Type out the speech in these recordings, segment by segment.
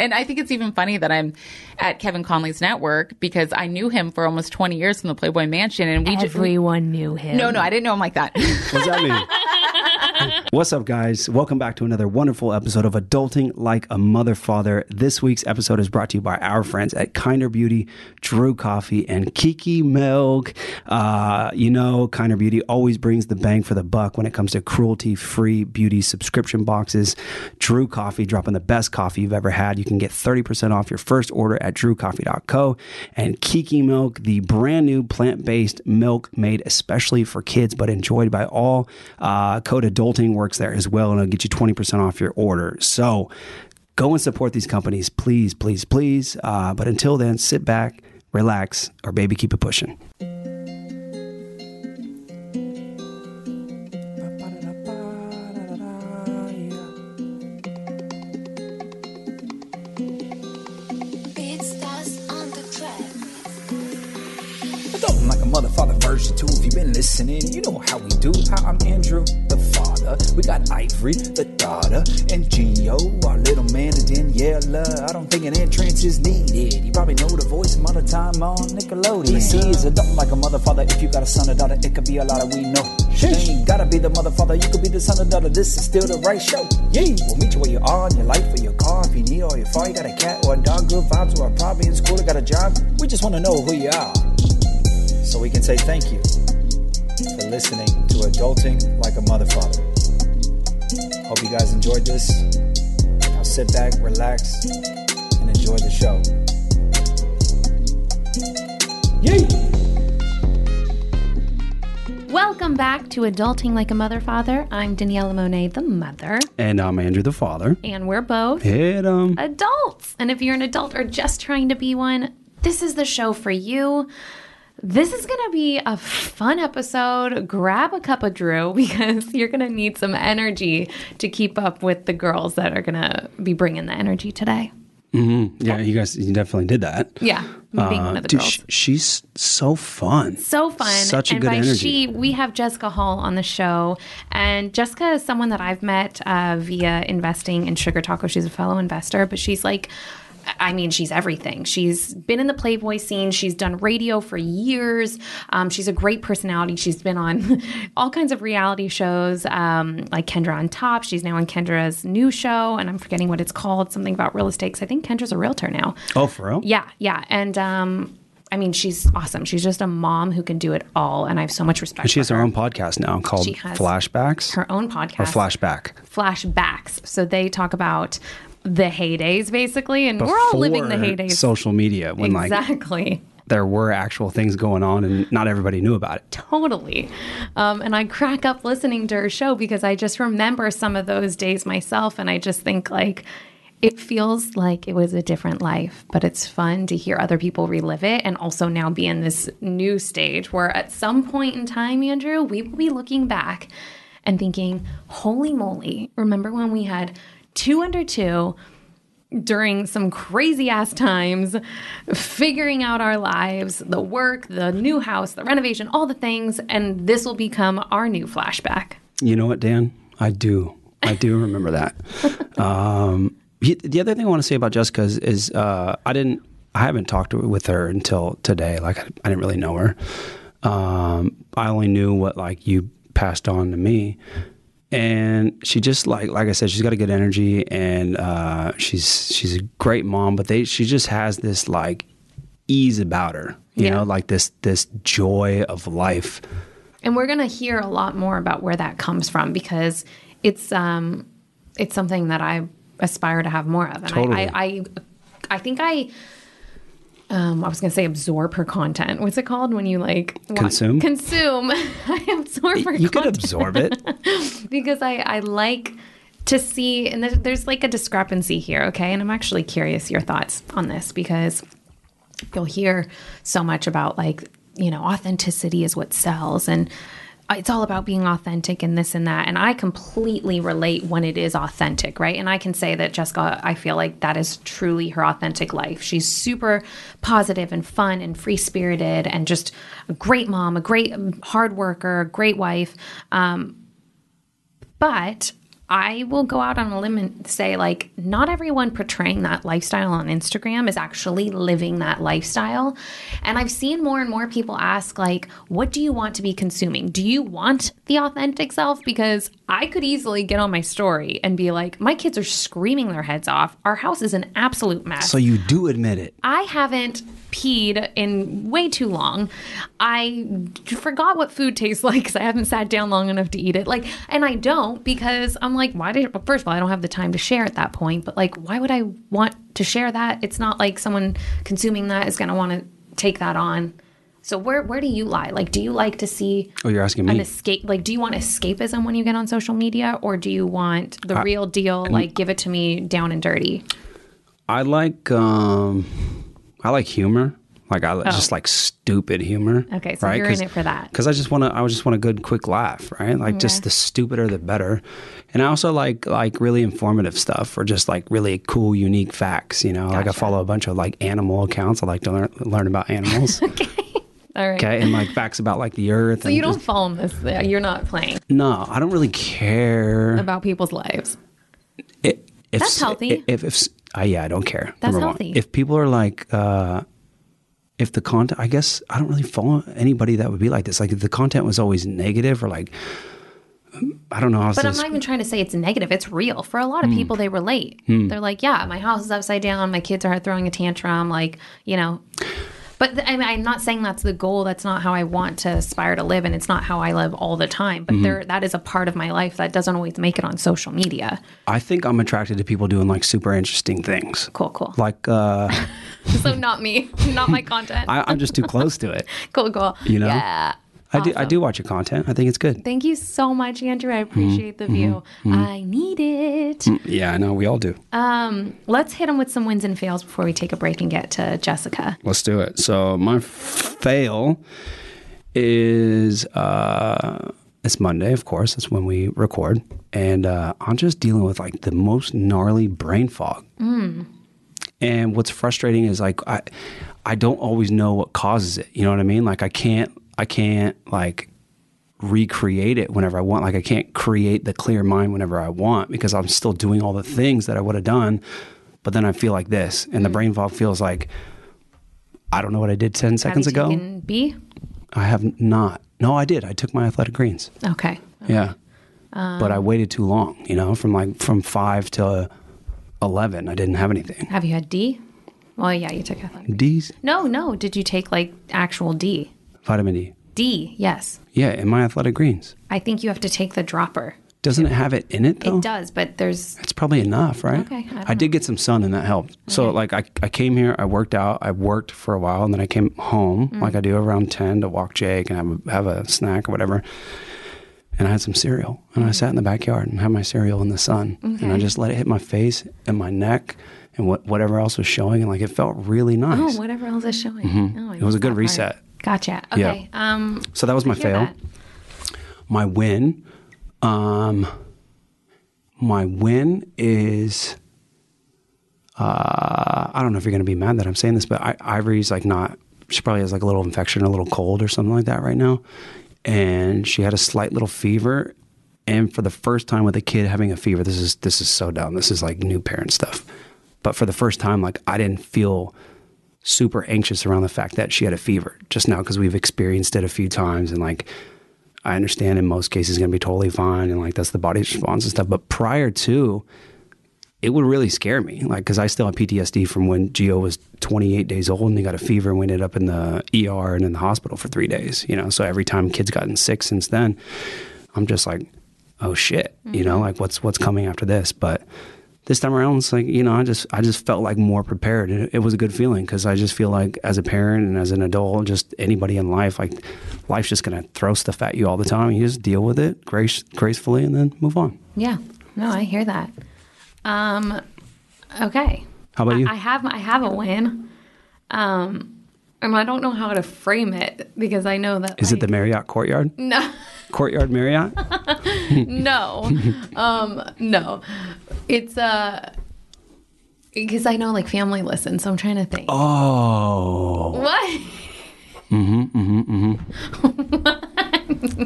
And I think it's even funny that I'm at Kevin Conley's network because I knew him for almost 20 years from the Playboy Mansion. And we just. Everyone knew him. No, no, I didn't know him like that. What's that mean? What's up, guys? Welcome back to another wonderful episode of Adulting Like a Mother Father. This week's episode is brought to you by our friends at Kinder Beauty, Drew Coffee, and Kiki Milk. Uh, you know, Kinder Beauty always brings the bang for the buck when it comes to cruelty free beauty subscription boxes. Drew Coffee dropping the best coffee you've ever had. You can get 30% off your first order at drewcoffee.co. And Kiki Milk, the brand new plant based milk made especially for kids but enjoyed by all. Uh, code adulting works there as well, and it'll get you 20% off your order. So go and support these companies, please, please, please. Uh, but until then, sit back, relax, or baby, keep it pushing. Beatstars on the track. Adulting like a mother father version 2 if you've been listening you know how we do how i'm andrew the we got ivory the daughter and Gio our little man and daniela. I don't think an entrance is needed. You probably know the voice some other time on nickelodeon. See is adulting like a mother father if you got a son or daughter it could be a lot of we know. You ain't gotta be the mother father you could be the son or daughter. This is still the right show. Yeah we'll meet you where you are in your life or your car if you need or your far you got a cat or a dog good vibes or probably in school or got a job. We just want to know who you are. So we can say thank you for listening to Adulting Like a Mother Father. Hope you guys enjoyed this. Now sit back, relax, and enjoy the show. Yay! Welcome back to Adulting Like a Mother Father. I'm Daniela Monet, the mother, And I'm Andrew the father. and we're both Hit 'em. adults. And if you're an adult or just trying to be one, this is the show for you. This is going to be a fun episode. Grab a cup of Drew because you're going to need some energy to keep up with the girls that are going to be bringing the energy today. Yeah, you guys, you definitely did that. Yeah, being Uh, one of the dude, girls. sh- she's so fun. so fun. Such a and good by energy. she, we have Jessica Hall on the show. And Jessica is someone that I've met uh, via investing in Sugar Taco. She's a fellow investor, but she's like, I mean, she's everything. She's been in the Playboy scene. She's done radio for years. Um, she's a great personality. She's been on all kinds of reality shows, um, like Kendra on Top. She's now on Kendra's new show, and I'm forgetting what it's called. Something about real estate. 'cause I think Kendra's a realtor now. Oh, for real? Yeah, yeah. And um, I mean, she's awesome. She's just a mom who can do it all. And I have so much respect And she has her own podcast now called Flashbacks her own or podcast, Flashback. Flashbacks. So they talk about the heydays, basically. And we're all living the heydays. Social media when like exactly. there were actual things going on and not everybody knew about it. Totally. Um, and I crack up listening to her show because I just remember some of those days myself. And I just think, like, it feels like it was a different life, but it's fun to hear other people relive it and also now be in this new stage where at some point in time, Andrew, we will be looking back and thinking, holy moly, remember when we had two under two? during some crazy ass times, figuring out our lives, the work, the new house, the renovation, all the things, and this will become our new flashback. You know what, Dan? I do. I do remember that. um, the other thing I want to say about Jessica is, is uh, I didn't, I haven't talked to, with her until today. Like I, I didn't really know her. Um, I only knew what like you passed on to me, and she just like like I said, she's got a good energy, and uh, she's she's a great mom. But they she just has this like ease about her, you Yeah. know, like this this joy of life. And we're going to hear a lot more about where that comes from because it's um it's something that I aspire to have more of. And Totally. I, I I I think I um, I was gonna say absorb her content. What's it called when you like Consume? Consume. I absorb her content. You could absorb it. because I, I like to see, and there's, there's like a discrepancy here, okay? And I'm actually curious your thoughts on this because you'll hear so much about like, you know, authenticity is what sells and it's all about being authentic and this and that. And I completely relate when it is authentic, right? And I can say that Jessica, I feel like that is truly her authentic life. She's super positive and fun and free spirited and just a great mom, a great um, hard worker, a great wife. Um, but I will go out on a limb and say, like, not everyone portraying that lifestyle on Instagram is actually living that lifestyle. And I've seen more and more people ask, like, what do you want to be consuming? Do you want the authentic self? Because I could easily get on my story and be like, my kids are screaming their heads off. Our house is an absolute mess. So you do admit it. I haven't peed in way too long. I forgot what food tastes like because I haven't sat down long enough to eat it. Like, and I don't because I'm like, why did? Well, first of all, I don't have the time to share at that point. But like, why would I want to share that? It's not like someone consuming that is going to want to take that on. So where where do you lie? Like, do you like to see Oh, you're asking an me. escape? Like, do you want escapism when you get on social media, or do you want the real deal? Like, give it to me down and dirty. I like um I like humor. Like I oh. just like stupid humor. Oh. Okay, so you're in it for that. Because I just want to. I just want a good, quick laugh, right? Like just the stupider, the better. And I also like like really informative stuff, or just like really cool, unique facts. You know, like I follow a bunch of like animal accounts. I like to learn learn about animals. okay. All right. Okay, and like facts about like the earth. So you don't just- follow this. Uh, you're not playing No, I don't really care. about people's lives. It, if, That's healthy. If, if, uh, yeah, I don't care. That's number healthy. One. If people are like, uh, if the content, I guess I don't really follow anybody that would be like this. Like if the content was always negative or like, I don't know how But I'm not even trying to say it's negative. It's real. For a lot of people, they relate. They're like, yeah, my house is upside down. My kids are throwing a tantrum. Like, you know. But th- I mean, I'm not saying that's the goal. That's not how I want to aspire to live, and it's not how I live all the time. Mm-hmm. But there, that is a part of my life that doesn't always make it on social media. I think I'm attracted to people doing like super interesting things. Cool, cool. Like, uh, so not me, not my content. I, I'm just too close to it. cool, cool. You know? Yeah. I do. I do watch your content. I think it's good. Thank you so much, Andrew. I appreciate Mm-hmm. the view. I need it. Yeah, I know. We all do. Um, let's hit them with some wins and fails before we take a break and get to Jessica. Let's do it. So my fail is uh it's Monday, of course. That's when we record, and uh, I'm just dealing with like the most gnarly brain fog. And what's frustrating is like I I don't always know what causes it. You know what I mean? Like I can't I can't like recreate it whenever I want. Like I can't create the clear mind whenever I want because I'm still doing all the things that I would have done. But then I feel like this, and the brain fog feels like I don't know what I did ten seconds Have you ago. taken B? I have not. No, I did. I took my athletic greens. Okay. Yeah, Um, but I waited too long. You know, from like from five to eleven, I didn't have anything. Have you had D? Well, yeah, you took athletic. D's, No, no. Did you take like actual D? Vitamin D. D, yes. Yeah, in my athletic greens. I think you have to take the dropper. Doesn't it have it in it though? It does, but there's It's probably enough, right? Okay, I don't I, did get some sun and that helped. So like I, I came here, I worked out, I worked for a while, and then I came home Mm. like I do around ten to walk Jake and have a, have a snack or whatever. And I had some cereal, and I sat in the backyard and had my cereal in the sun, and I just let it hit my face and my neck and what whatever else was showing, and like it felt really nice. oh, whatever else is showing. Oh, Mm-hmm. It was a good reset. part. Gotcha. Okay. Um, So that was my fail. that. My win, um, my win is. Uh, I don't know if you're going to be mad that I'm saying this, but I, Ivory's like not. She probably has like a little infection, a little cold, or something like that right now, and she had a slight little fever. And for the first time with a kid having a fever, this is this is so dumb. This is like new parent stuff. But for the first time, like I didn't feel super anxious around the fact that she had a fever just now because we've experienced it a few times and like I understand in most cases going to be totally fine and like that's the body's response and stuff. But prior to, it would really scare me, like because I still have PTSD from when Gio was 28 days old and he got a fever and we ended up in the ER and in the hospital for three days. You know, so every time kids gotten sick since then, I'm just like, oh shit, you know, like what's what's coming after this? But this time around, it's like you know, I just I just felt like more prepared. It, it was a good feeling because I just feel like as a parent and as an adult, just anybody in life, like life's just gonna throw stuff at you all the time. You just deal with it grace, gracefully and then move on. Yeah. No, I hear that. Um, okay. How about you? I, I have I have a win. Um, and I don't know how to frame it because I know that Is it the Marriott Courtyard? no Courtyard Marriott? no um no it's uh because I know like family listens, so I'm trying to think. Oh, What?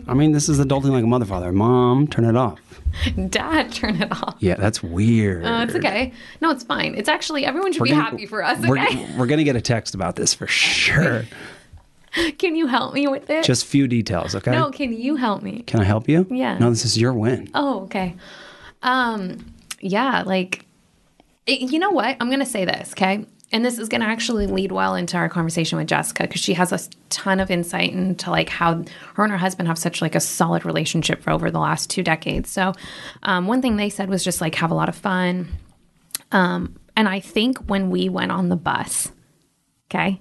I mean, this is adulting like a mother father. Mom, turn it off. Dad, turn it off. Yeah, that's weird. Uh, it's okay. No, it's fine. It's actually everyone should We're be gonna- happy for us. We're, Okay. we're gonna get a text about this for sure. Can you help me with it? Just few details, okay? no, can you help me? Can I help you? Yeah. No, this is your win. Oh, okay. Um, yeah, like, it- you know what? I'm going to say this, okay? And this is going to actually lead well into our conversation with Jessica because she has a ton of insight into like how her and her husband have such like a solid relationship for over the last two decades. So, um, one thing they said was just like have a lot of fun. Um, and I think when we went on the bus, okay,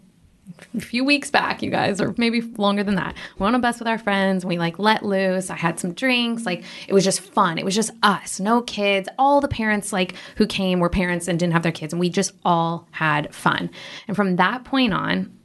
a few weeks back, you guys, or maybe longer than that. We went on a bus with our friends. We like let loose. I had some drinks. Like it was just fun. It was just us, no kids. All the parents like who came were parents and didn't have their kids, and we just all had fun. And from that point on,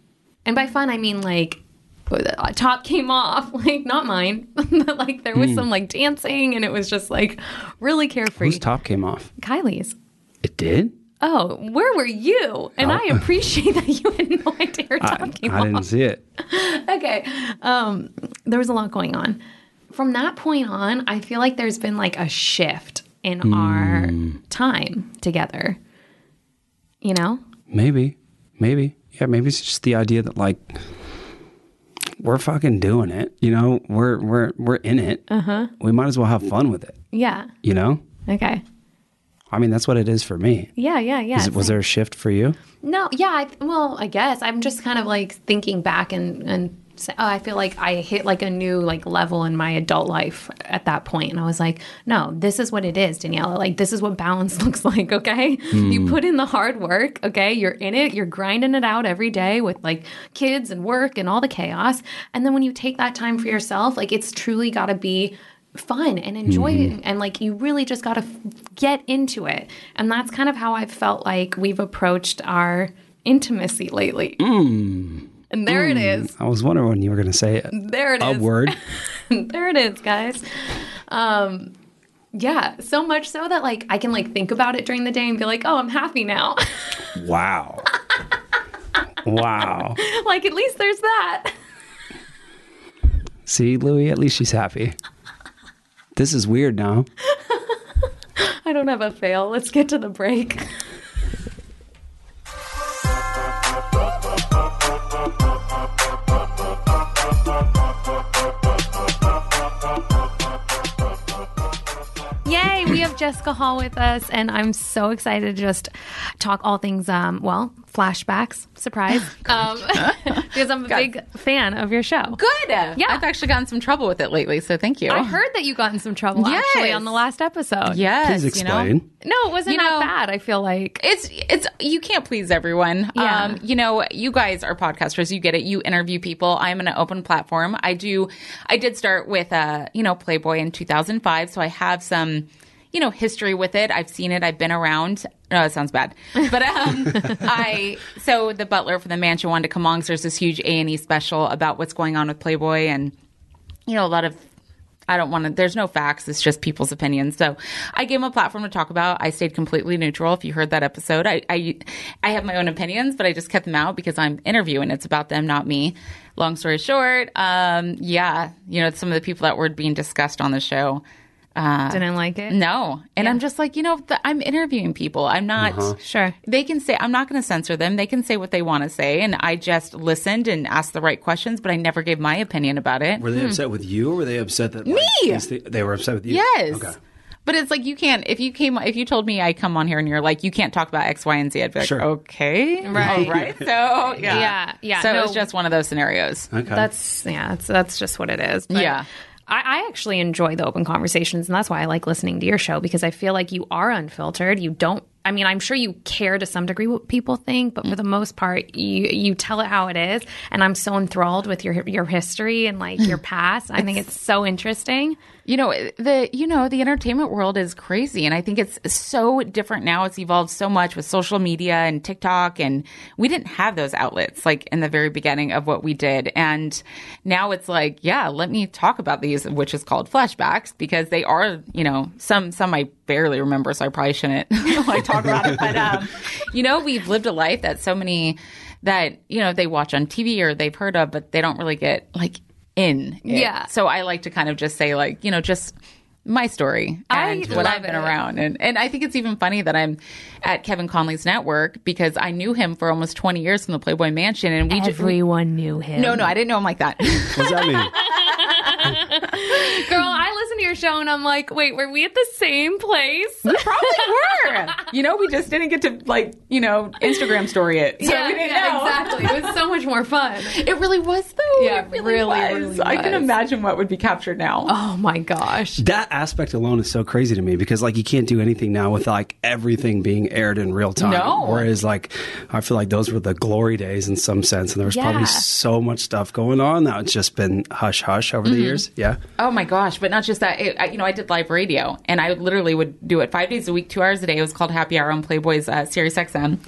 and by fun I mean like uh, top came off, like not mine, but like there was some like dancing, and it was just like really carefree. Whose top came off? Kylie's. It did? Oh, where were you? And I appreciate that you had no idea top talking I, I didn't see it. okay. Um, there was a lot going on. From that point on, I feel like there's been like a shift in our time together. You know? Maybe. Maybe. Yeah, maybe it's just the idea that like we're fucking doing it. You know, we're we're we're in it. Uh-huh. We might as well have fun with it. Yeah. You know? Okay. I mean, that's what it is for me. Yeah, yeah, yeah. Is was there a shift for you? No, yeah. I, well, I guess I'm just kind of like thinking back and and say, oh, I feel like I hit like a new like level in my adult life at that point, and I was like, no, this is what it is, Daniela. Like this is what balance looks like. Okay, you hmm. put in the hard work. Okay, you're in it. You're grinding it out every day with like kids and work and all the chaos, and then when you take that time for yourself, like it's truly got to be fun and enjoy it and like you really just got to f- get into it. And that's kind of how i've felt like we've approached our intimacy lately. Mm. And there it mm. is. I was wondering when you were going to say a, there it a is. word. there it is guys. Um yeah so much so that like i can like think about it during the day and be like oh i'm happy now. Wow. wow. like at least there's that. See, Louie, at least she's happy. This is weird now. i don't have a fail let's get to the break Yay, we have Jessica Hall with us, and I'm so excited to just talk all things, um, well, flashbacks, surprise, um, because I'm a big fan of your show. Good. Yeah. I've actually gotten some trouble with it lately, so thank you. I heard that you got in some trouble actually on the last episode. Yes. Please you know? explain. No, it wasn't You that bad, I feel like. It's it's you can't please everyone. Yeah. Um, you know, you guys are podcasters. You get it. You interview people. I'm an open platform. I do. I did start with uh, you know, Playboy in 2005, so I have some, you know, history with it. I've seen it. I've been around. No, that sounds bad. But um, I so the butler for the mansion wanted to come on. 'cause there's this huge A and E special about what's going on with Playboy and you know a lot of I don't want to. There's no facts. It's just people's opinions. So I gave him a platform to talk about. I stayed completely neutral. If you heard that episode, I I, I have my own opinions, but I just kept them out because I'm interviewing. It's about them, not me. Long story short, um, yeah, you know, some of the people that were being discussed on the show. Uh, Didn't like it? No, and I'm just like, you know, the, I'm interviewing people. I'm not. Uh-huh. Sure. They can say, I'm not going to censor them. They can say what they want to say. And I just listened and asked the right questions, but I never gave my opinion about it. Were they hmm. upset with you or were they upset that Me! they were upset with you? Yes. Okay. But it's like you can't if you came if you told me I come on here and you're like you can't talk about X, Y, and Z. I'd be like, Sure. okay, Right. all right. So yeah, Yeah, yeah, So it no. was just one of those scenarios. Okay. That's yeah, that's that's just what it is. But Yeah. I, I actually enjoy the open conversations, and that's why I like listening to your show because I feel like you are unfiltered. You don't. I mean, I'm sure you care to some degree what people think, but for the most part, you you tell it how it is, and I'm so enthralled with your your history and like your past. I think it's so interesting. You know the you know the entertainment world is crazy, and I think it's so different now. It's evolved so much with social media and TikTok, and we didn't have those outlets like in the very beginning of what we did. And now it's like, yeah, let me talk about these, which is called flashbacks, because they are, you know, some some I barely remember, so I probably shouldn't like talk about it. But um, you know, we've lived a life that so many that you know they watch on TV or they've heard of, but they don't really get like in it. Yeah. So I like to kind of just say like, you know, just my story I and what I've been it. around. And and I think it's even funny that I'm at Kevin Conley's network because I knew him for almost 20 years from the Playboy Mansion and we just Everyone knew him. No, no, I didn't know him like that. What does that mean? Girl, I listen to your show and I'm like, wait, were we at the same place? We probably were. You know, we just didn't get to like, you know, Instagram story it. So we didn't know. exactly. It was so much more fun. It really was though. Yeah, it really, really, was. really I can imagine what would be captured now. Oh my gosh. that aspect alone is so crazy to me because like you can't do anything now with like everything being aired in real time. No. Whereas like I feel like those were the glory days in some sense, and there was Yeah. probably so much stuff going on that it's just been hush hush over the mm-hmm. years. Yeah. Oh my gosh! But not just that. It, I, you know, I did live radio, and I literally would do it five days a week, two hours a day. It was called Happy Hour on Playboy's uh, Sirius XM.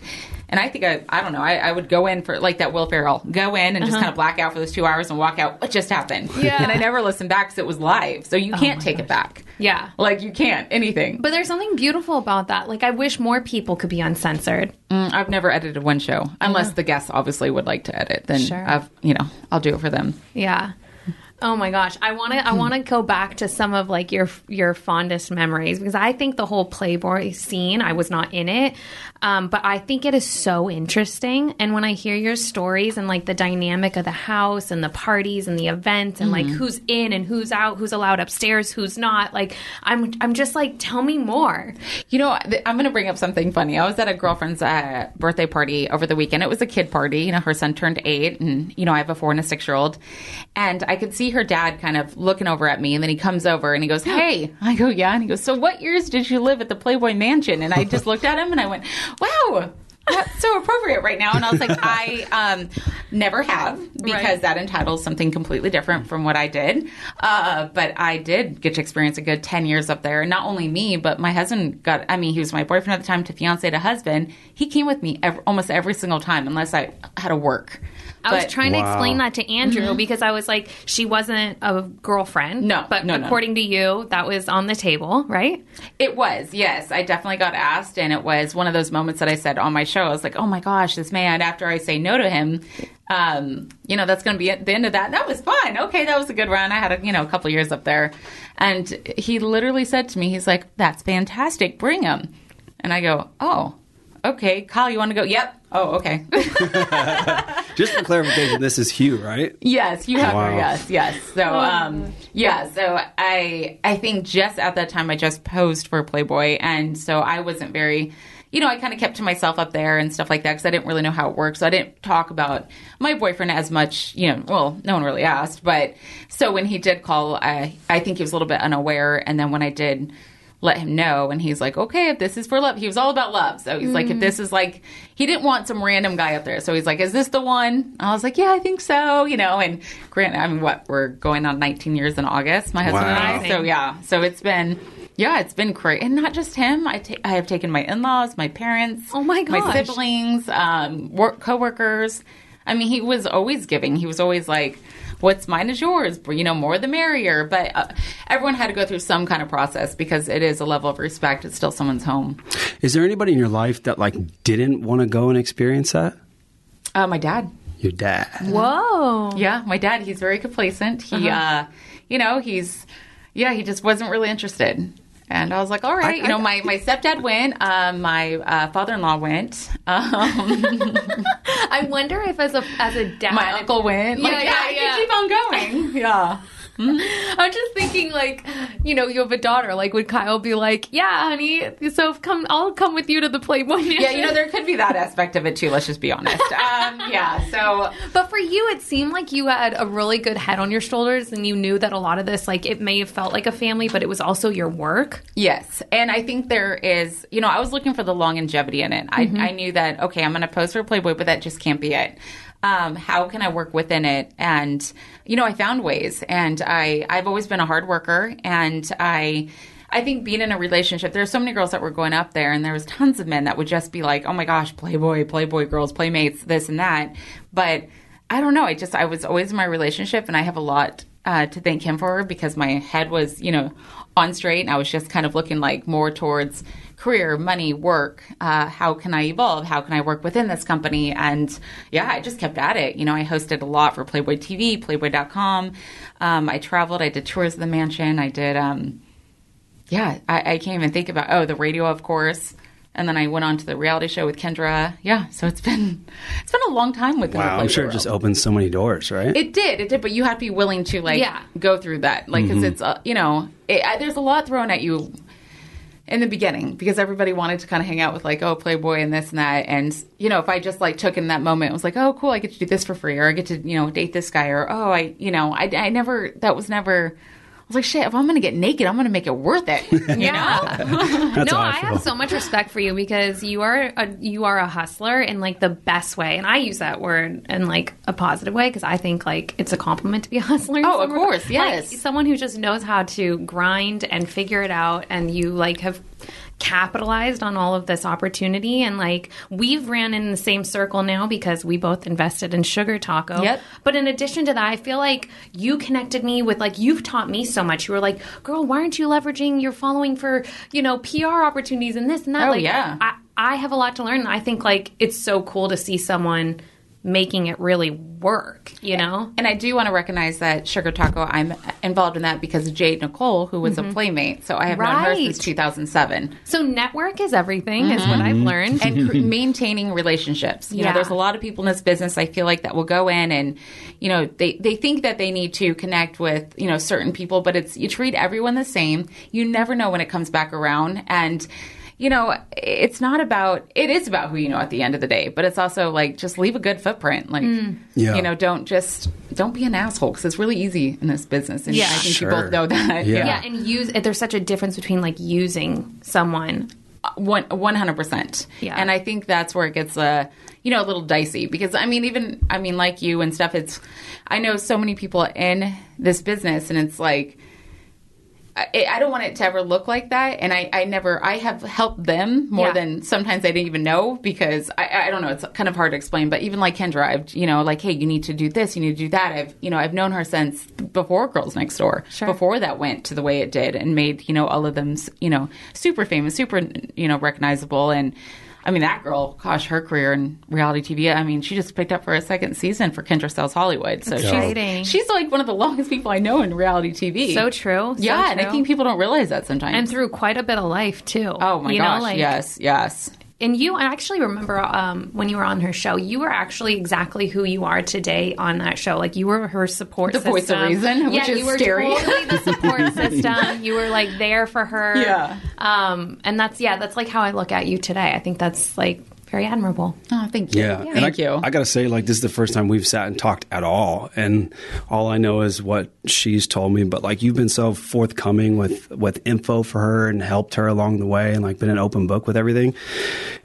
And I think I, I don't know. I, I would go in for like that Will Ferrell, go in and just kind of black out for those two hours and walk out. What just happened? Yeah. And I never listened back because it was live, so you can't take it back. Yeah. Like you can't anything. But there's something beautiful about that. Like, I wish more people could be uncensored. Mm, I've never edited one show unless the guests obviously would like to edit. Then Sure. I've you know I'll do it for them. Yeah. Oh my gosh, I want to I want to go back to some of like your your fondest memories because I think the whole Playboy scene, I was not in it, um, but I think it is so interesting. And when I hear your stories and like the dynamic of the house and the parties and the events and like who's in and who's out, who's allowed upstairs, who's not, like I'm I'm just like, tell me more. You know, I'm going to bring up something funny. I was at a girlfriend's uh, birthday party over the weekend. It was a kid party. You know, her son turned eight, and, you know, I have a four and a six year old. And I could see her dad kind of looking over at me, and then he comes over and he goes, Hey. I go, Yeah. And he goes, So what years did you live at the Playboy Mansion? And I just looked at him and I went, Wow. That's so appropriate right now. And I was like, I um, never have because Right. that entitles something completely different from what I did. Uh, but I did get to experience a good 10 years up there. And not only me, but my husband got, I mean, he was my boyfriend at the time to fiance to husband. He came with me ev almost every single time unless I had to work. I was But- trying to explain that to Andrew because I was like, she wasn't a girlfriend. No, but no, no. according to you, that was on the table, right? It was, yes. I definitely got asked, and it was one of those moments that I said on my show. I was like, "Oh my gosh, this man!" After I say no to him, um, you know, that's going to be at the end of that. That was fun. Okay, that was a good run. I had a you know a couple years up there, and he literally said to me, "He's like, that's fantastic. Bring him." And I go, "Oh, okay, Kyle, you want to go?" Yep. Oh, okay. Just for clarification, this is Hugh, right? Yes, you have. Wow. Yes, yes. So, um, yeah. So I, I think just at that time I just posed for Playboy, and so I wasn't very, you know, I kind of kept to myself up there and stuff like that because I didn't really know how it worked. So I didn't talk about my boyfriend as much. You know, well, no one really asked, but so when he did call, I, I think he was a little bit unaware, and then when I did let him know and he's like okay if this is for love he was all about love. So he's like if this is like he didn't want some random guy up there. So he's like is this the one? I was like yeah i think so you know and grant i mean what we're going on 19 years in august my husband Wow. and i? So yeah. So it's been yeah it's been great. And not just him i ta- I have taken my in-laws my parents Oh my god, my siblings um work co-workers. I mean he was always giving. He was always like what's mine is yours you know more the merrier. But uh, everyone had to go through some kind of process because it is a level of respect. It's still someone's home. Is there anybody in your life that like didn't want to go and experience that? uh, my dad. Your dad. Whoa. yeah my dad he's very complacent. He uh you know he's yeah he just wasn't really interested and I was like, all right, I- you know, I- my, my stepdad went, uh, my uh, father in law went, um, I wonder if as a as a dad, my uncle went. Like, Yeah, yeah, yeah, I yeah. could keep on going. Yeah. I'm just thinking like, you know, you have a daughter. Like, would Kyle be like, "Yeah, honey, so come, I'll come with you to the Playboy Mansion." Yeah, you know, there could be that aspect of it too. Let's just be honest. Um, yeah. So But for you, it seemed like you had a really good head on your shoulders, and you knew that a lot of this, like, it may have felt like a family, but it was also your work. yes, and I think there is, you know, I was looking for the longevity in it. I, I knew that okay, I'm going to post for Playboy, but that just can't be it. Um, how can I work within it? And you know, I found ways, and I I've always been a hard worker, and I. I think being in a relationship, there are so many girls that were going up there, and there was tons of men that would just be like, "Oh my gosh, Playboy, Playboy girls, Playmates, this and that." But I don't know. I just I was always in my relationship, and I have a lot uh, to thank him for because my head was, you know, on straight and I was just kind of looking like more towards career, money, work. Uh, how can I evolve? How can I work within this company? And yeah, I just kept at it. You know, I hosted a lot for Playboy TV, Playboy.com. Um, I traveled. I did tours of the mansion. I did. Um, yeah, I, I can't even think about. Oh, the radio, of course. And then I went on to the reality show with Kendra. Yeah, so it's been it's been a long time with the Wow, I'm sure it just opened so many doors, right? It did, it did, but you have to be willing to like Yeah. go through that, like Mm-hmm. because it's uh, you know it, I, there's a lot thrown at you in the beginning because everybody wanted to kind of hang out with like oh Playboy and this and that, and you know if I just like took in that moment, it was like oh cool, I get to do this for free, or I get to you know date this guy, or oh I you know I I never that was never. I was like, shit, if I'm going to get naked, I'm going to make it worth it. You know? That's no, how I, I have so much respect for you because you are a, you are a hustler in like the best way, and I use that word in like a positive way because I think like it's a compliment to be a hustler. in Oh, of some course, Like, yes. someone who just knows how to grind and figure it out, and you like have capitalized on all of this opportunity. And like we've ran in the same circle now because we both invested in sugar taco. Yep. but in addition to that i feel like you connected me with like you've taught me so much. You were like girl why aren't you leveraging your following for you know pr opportunities and this and that? Oh, like yeah. I, I have a lot to learn. I think like it's so cool to see someone making it really work you know And I do want to recognize that Sugar Taco, I'm involved in that because of Jade Nicole, who was a mm-hmm. playmate. So I have known her since 2007. so network is everything is what i've mm-hmm. learned and cr- maintaining relationships. You know, there's a lot of people in this business. I feel like that will go in and, you know, they they think that they need to connect with you know certain people, but it's you treat everyone the same. You never know when it comes back around, and you know, it's not about. It is about who you know at the end of the day, but it's also like just leave a good footprint. Like, Yeah. you know, don't just don't be an asshole because it's really easy in this business, and Yeah. I think Sure. you both know that. Yeah. yeah and use there's such a difference between like using someone One one hundred percent. Yeah. And I think that's where it gets uh you know a little dicey because I mean even I mean like you and stuff. It's I know so many people in this business and it's like. I, I don't want it to ever look like that, and I, I never I have helped them more Yeah. than sometimes I didn't even know because I, I don't know it's kind of hard to explain. But even like Kendra, I've you know like hey you need to do this, you need to do that. I've you know I've known her since before Girls Next Door, Sure. before that went to the way it did and made you know all of them you know super famous super you know recognizable and i mean that girl gosh her career in reality tv i mean she just picked up for a second season for kendra sells hollywood so Exciting. she's she's like one of the longest people i know in reality tv So true. So yeah and i think people don't realize that sometimes and through quite a bit of life too. oh my you gosh know, like, yes yes And you, I actually remember um, when you were on her show, you were actually exactly who you are today on that show. Like you were her support The system. voice of reason, which yeah, is you were scary. totally the support system. You were like there for her. Yeah. Um, and that's yeah, that's like how I look at you today. I think that's like very admirable. oh thank you Yeah, and thank I, you I gotta say, like this is the first time we've sat and talked at all, and all I know is what she's told me. But like you've been so forthcoming with with info for her and helped her along the way, and like been an open book with everything.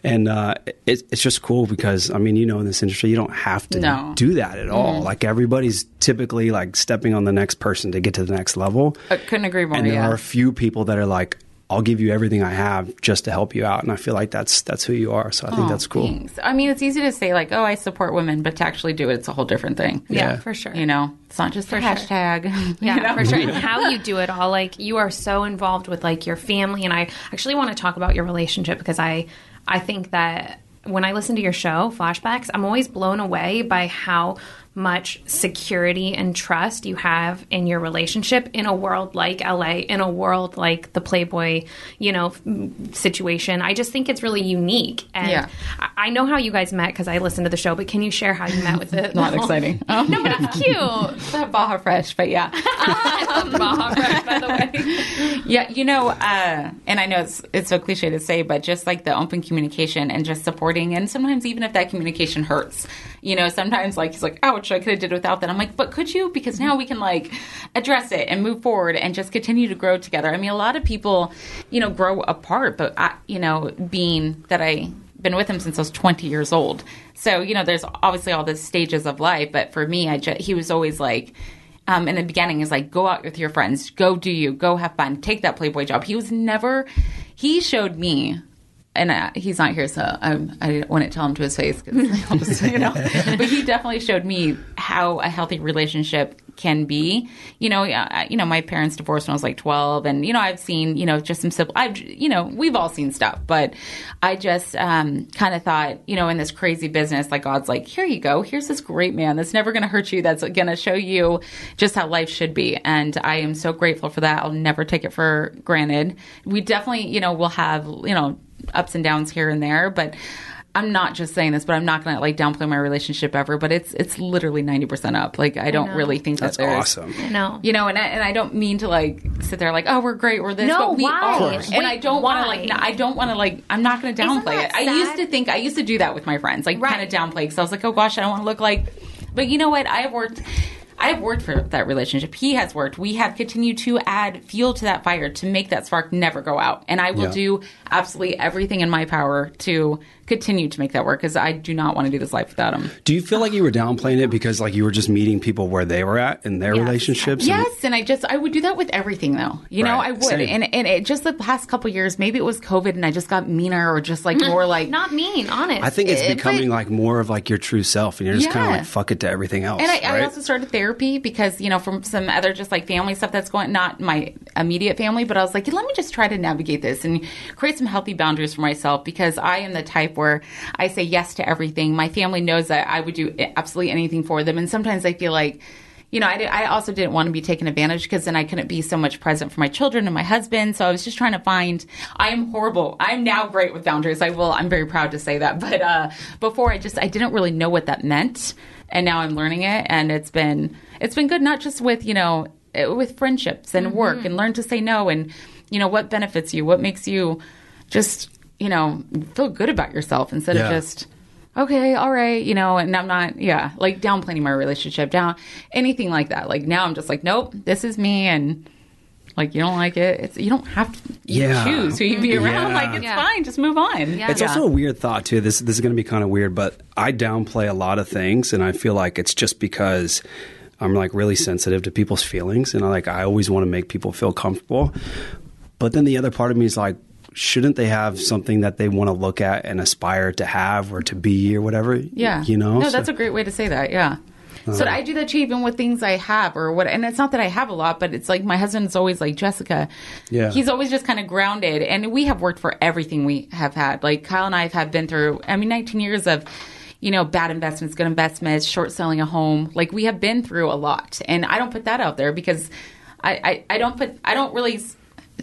And uh, it, it's just cool because I mean, you know, in this industry, you don't have to No. do that at all. Like everybody's typically like stepping on the next person to get to the next level. I couldn't agree more and there yeah are a few people that are like. I'll give you everything I have just to help you out, and I feel like that's that's who you are. So I think that's cool. thanks. I mean, it's easy to say like, "Oh, I support women," but to actually do it, it's a whole different thing. Yeah, Yeah. for sure. You know, it's not just a sure. hashtag. Yeah, you know? for sure. And how you do it all, like you are so involved with like your family, and I actually want to talk about your relationship because I, I think that when I listen to your show, Flashbacks, I'm always blown away by how much security and trust you have in your relationship in a world like LA, in a world like the Playboy, you know, situation. I just think it's really unique. And Yeah. I, I know how you guys met because I listened to the show, but can you share how you met with it? Not exciting. Oh, No, but it's cute. Baja Fresh, but yeah. Baja Fresh, by the way. Yeah, you know, uh, and I know it's it's so cliche to say, but just like the open communication and just supporting, and sometimes even if that communication hurts, you know, sometimes like he's like, "Ouch, I could have did without that." I'm like, "But could you?" Because now we can like address it and move forward and just continue to grow together. I mean, a lot of people, you know, grow apart, but I, you know, being that I been with him since I was 20 years old. So, you know, there's obviously all the stages of life, but for me, I just, he was always like, um, in the beginning is like, go out with your friends, go do you, go have fun, take that Playboy job. He was never, he showed me, and uh, he's not here, so I, I wouldn't tell him to his face, you know, but he definitely showed me how a healthy relationship can be. You know, uh, you know, my parents divorced when I was like 12 and you know, I've seen, you know, just some simple I've you know, we've all seen stuff, but I just um, kind of thought, you know, in this crazy business like God's like, "Here you go. Here's this great man that's never going to hurt you. That's going to show you just how life should be." And I am so grateful for that. I'll never take it for granted. We definitely, you know, will have, you know, ups and downs here and there, but I'm not just saying this, but I'm not going to like downplay my relationship ever. But it's it's literally ninety percent up. Like I don't know. really think That's there's awesome. No. you know, and I, and I don't mean to like sit there like, oh, we're great, we're this, No, but we why? are. Of course. And I don't want to like, no, I don't want to like, I'm not going to downplay it. that I used to think, I used to do that with my friends, like Right. kind of downplay because I was like, oh gosh, I don't want to look like. But you know what? I have worked. I have worked for that relationship. He has worked. We have continued to add fuel to that fire to make that spark never go out. And I will Yeah. do absolutely everything in my power to continue to make that work because I do not want to do this life without him. Do you feel like you were downplaying it because like you were just meeting people where they were at in their Yes. relationships? and- Yes, and I just I would do that with everything though. You know, I would. same. And and it just the past couple years, maybe it was COVID and I just got meaner or just like more like Not mean, honest. I think it's Eh, becoming but- like more of like your true self, and you're just kind of like fuck it to everything else. and I, I also started therapy because you know from some other just like family stuff that's going not my immediate family, but I was like, let me just try to navigate this and create some healthy boundaries for myself because I am the type where I say yes to everything. My family knows that I would do absolutely anything for them, and sometimes I feel like. You know, I, did- I also didn't want to be taken advantage because then I couldn't be so much present for my children and my husband. So I was just trying to find. I am horrible. I'm now great with boundaries. I will. I'm very proud to say that. But uh, before, I just I didn't really know what that meant, and now I'm learning it, and it's been it's been good. Not just with you know eh, with friendships and work, and learn to say no, and you know what benefits you, what makes you just you know feel good about yourself instead Yeah. of just okay, all right, you know, and I'm not, yeah, like downplaying my relationship, down anything like that. Like now I'm just like, nope, this is me, and like you don't like it, it's you don't have to Yeah. choose who you be around. Yeah. Like it's Yeah. fine, just move on. Yeah. It's also a weird thought too. This this is going to be kind of weird, but I downplay a lot of things, and I feel like it's just because I'm like really sensitive to people's feelings, and I like I always want to make people feel comfortable. But then the other part of me is like, shouldn't they have something that they want to look at and aspire to have or to be or whatever? Yeah. you know. No, So- that's a great way to say that. Yeah. So uh-huh. I do that too, even with things I have or what. And it's not that I have a lot, but it's like my husband's always like Jessica. Yeah. He's always just kind of grounded, and we have worked for everything we have had. Like Kyle and I have been through. I mean, 19 years of. You know, bad investments, good investments, short selling a home. Like we have been through a lot, and I don't put that out there because I, I, I don't put I don't really